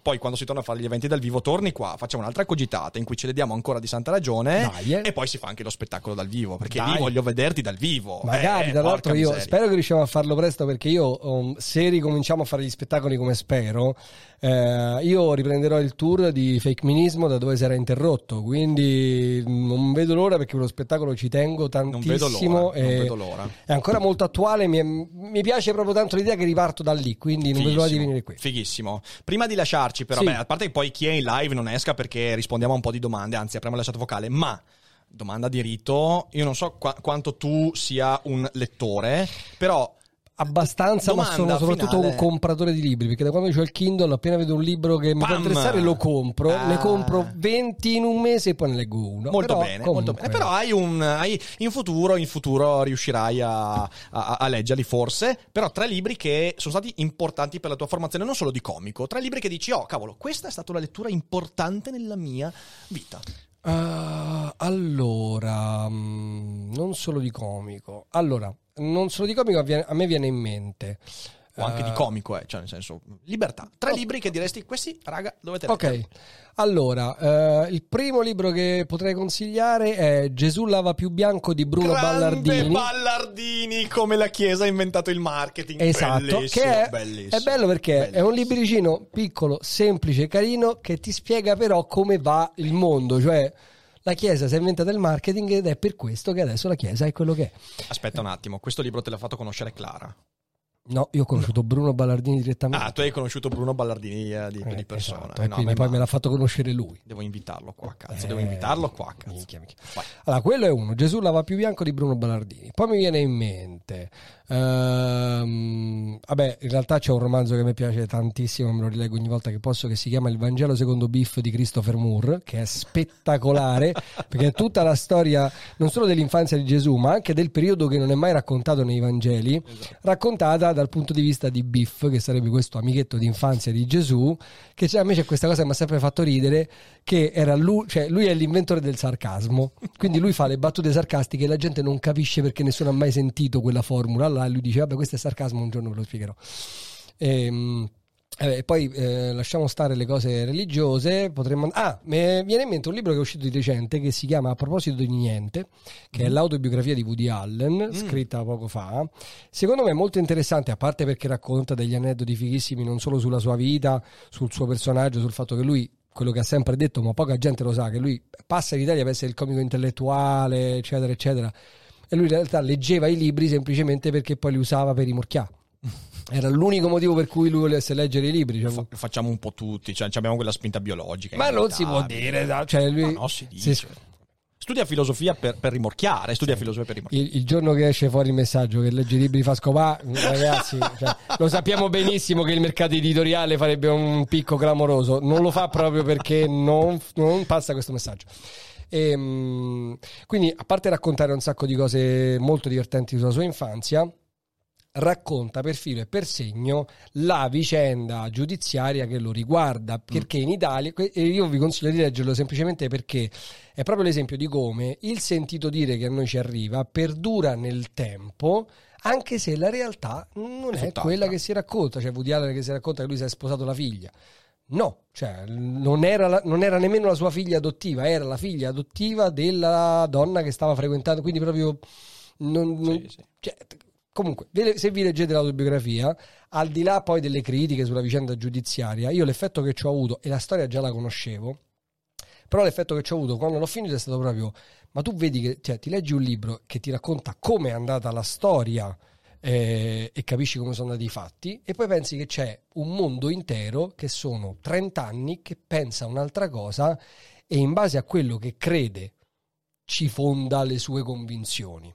poi quando si torna a fare gli eventi dal vivo torni qua, facciamo un'altra cogitata in cui ce le diamo ancora di santa ragione Dai, eh. e poi si fa anche lo spettacolo dal vivo, perché Dai. lì voglio vederti dal vivo. Magari, Eh, tra l'altro, io miseria. spero che riusciamo a farlo presto perché io, um, se ricominciamo a fare gli spettacoli come spero, eh, io riprenderò il tour di Fake Minismo da dove si era interrotto. Quindi mm, non vedo l'ora perché quello spettacolo ci tengo Non vedo tantissimo. e vedo l'ora. È ancora molto attuale. Mi, mi piace proprio tanto l'idea che riparto da lì. Quindi non vedo l'ora di venire qui. Fighissimo. Prima di lasciarci, però, Sì. beh, a parte che poi chi è in live non esca perché rispondiamo a un po' di domande, anzi, apriamo la chat vocale, ma. Domanda di rito, io non so qua- quanto tu sia un lettore, però Abbastanza, ma Domanda sono soprattutto finale. un compratore di libri. Perché da quando ho il Kindle, appena vedo un libro che mi può Pam! interessare, lo compro. Ah. Ne compro 20 in un mese e poi ne leggo uno. molto Però, bene, molto bene. Però hai un hai- in futuro, in futuro riuscirai a, a- a leggerli forse, però tre libri che sono stati importanti per la tua formazione, non solo di comico, tre libri che dici, oh cavolo, questa è stata una lettura importante nella mia vita. Ah, allora, mm, non solo di comico. Allora, non solo di comico, a me viene in mente. O anche di eh, comico, eh, cioè nel senso, libertà. Tre Oh. libri che diresti, questi, raga, dovete Ok, leggere. allora, eh, il primo libro che potrei consigliare è Gesù lava più bianco di Bruno Grande Ballardini. Ballardini, come la Chiesa ha inventato il marketing. Esatto, Bellissimo, che è, bellissimo, è bello perché è un bellissimo. libricino piccolo, semplice, carino, che ti spiega però come va il mondo, cioè la Chiesa si è inventata il marketing ed è per questo che adesso la Chiesa è quello che è. Aspetta un attimo, questo libro te l'ha fatto conoscere Clara. No, io ho conosciuto Bruno Ballardini direttamente. Ah, tu hai conosciuto Bruno Ballardini eh, di, Eh, di persona. esatto, Eh, no, quindi ma- poi me l'ha fatto conoscere lui. Devo invitarlo qua, cazzo. Eh, devo invitarlo qua, cazzo. minchia, minchia. Allora, quello è uno, Gesù lava più bianco di Bruno Ballardini. Poi mi viene in mente, ehm, vabbè, in realtà c'è un romanzo che mi piace tantissimo, me lo rileggo ogni volta che posso, che si chiama Il Vangelo secondo Biff di Christopher Moore, che è spettacolare, perché è tutta la storia non solo dell'infanzia di Gesù, ma anche del periodo che non è mai raccontato nei Vangeli, raccontata dal punto di vista di Biff, che sarebbe questo amichetto di infanzia di Gesù, che c'è- a me c'è questa cosa che mi ha sempre fatto ridere, che era lui, cioè lui è l'inventore del sarcasmo, quindi lui fa le battute sarcastiche e la gente non capisce perché nessuno ha mai sentito quella formula, allora lui dice vabbè questo è sarcasmo, un giorno ve lo spiegherò. Ehm, eh, poi eh, lasciamo stare le cose religiose. Potremmo. Ah, mi viene in mente un libro che è uscito di recente che si chiama A proposito di niente, che è l'autobiografia di Woody Allen, scritta poco fa. Secondo me è molto interessante, a parte perché racconta degli aneddoti fighissimi non solo sulla sua vita, sul suo personaggio, sul fatto che lui. Quello che ha sempre detto, ma poca gente lo sa, che lui passa in Italia per essere il comico intellettuale, eccetera, eccetera. E lui in realtà leggeva i libri semplicemente perché poi li usava per rimorchiare. Era l'unico motivo per cui lui volesse leggere i libri. cioè, Fa- facciamo un po' tutti, cioè abbiamo quella spinta biologica. ma non si può dire, cioè lui, No, no, si dice. se- Studia filosofia per, per rimorchiare, studia filosofia per rimorchiare. il, il giorno che esce fuori il messaggio che legge i libri fa scopà, ragazzi, cioè, lo sappiamo benissimo che il mercato editoriale farebbe un picco clamoroso, non lo fa proprio perché non, non passa questo messaggio. Ehm, quindi, a parte raccontare un sacco di cose molto divertenti sulla sua infanzia, racconta per filo e per segno la vicenda giudiziaria che lo riguarda perché in Italia e io vi consiglio di leggerlo semplicemente perché è proprio l'esempio di come il sentito dire che a noi ci arriva perdura nel tempo anche se la realtà non è tutt'altra. quella che si racconta cioè Woody Allen che si racconta che lui si è sposato la figlia No, cioè non era, la- non era nemmeno la sua figlia adottiva, era la figlia adottiva della donna che stava frequentando, quindi proprio... non- non- Sì, sì. cioè, comunque, se vi leggete l'autobiografia, al di là poi delle critiche sulla vicenda giudiziaria, io l'effetto che ci ho avuto, e la storia già la conoscevo, però l'effetto che ci ho avuto quando l'ho finito è stato proprio, ma tu vedi che cioè, ti leggi un libro che ti racconta come è andata la storia eh, e capisci come sono andati i fatti e poi pensi che c'è un mondo intero che sono 30 anni che pensa un'altra cosa e in base a quello che crede ci fonda le sue convinzioni.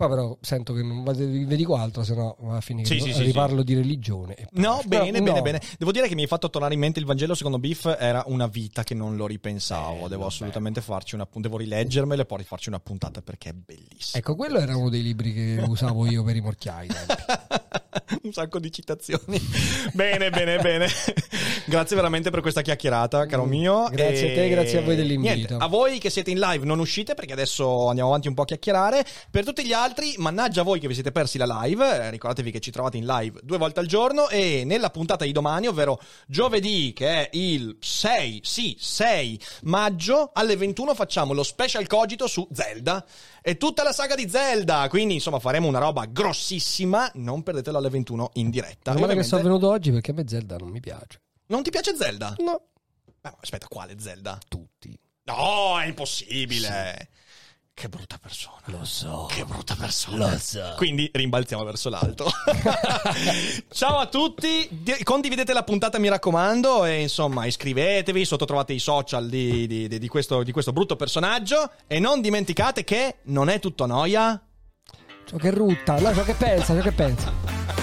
Poi però sento che non vi dico altro, se no va a finire Sì, sì, sì, riparlo di religione. No, bene, però, bene, no. bene. Devo dire che mi hai fatto tornare in mente il Vangelo secondo Biff era una vita che non lo ripensavo. Bello, devo assolutamente farci una puntata, devo rileggermelo e poi rifarci una puntata perché è bellissimo. Ecco, quello era uno dei libri che usavo io per i morchiai. Un sacco di citazioni. bene, bene, bene. grazie veramente per questa chiacchierata, caro mio. Mm. Grazie a te, grazie a voi dell'invito. Niente, a voi che siete in live non uscite perché adesso andiamo avanti un po' a chiacchierare. Per tutti gli altri, mannaggia a voi che vi siete persi la live. eh, Ricordatevi che ci trovate in live due volte al giorno e nella puntata di domani, ovvero giovedì, che è il 6, sì, 6 maggio, alle 21 facciamo lo special cogito su Zelda. E tutta la saga di Zelda, quindi insomma faremo una roba grossissima, non perdetelo alle 21 in diretta. Meno male che sono venuto oggi perché a me Zelda non mi piace. non ti piace Zelda? No, Beh, aspetta, quale Zelda? tutti. No, è impossibile. Che brutta persona. Lo so. Che brutta persona. Lo so. Quindi rimbalziamo verso l'alto. Ciao a tutti. Di- condividete la puntata, mi raccomando. E insomma, iscrivetevi. Sotto trovate i social di, di- di- di questo, di questo brutto personaggio. E non dimenticate che non è tutto noia. Ciò che rutta, no, ciò che pensa, ciò che pensa.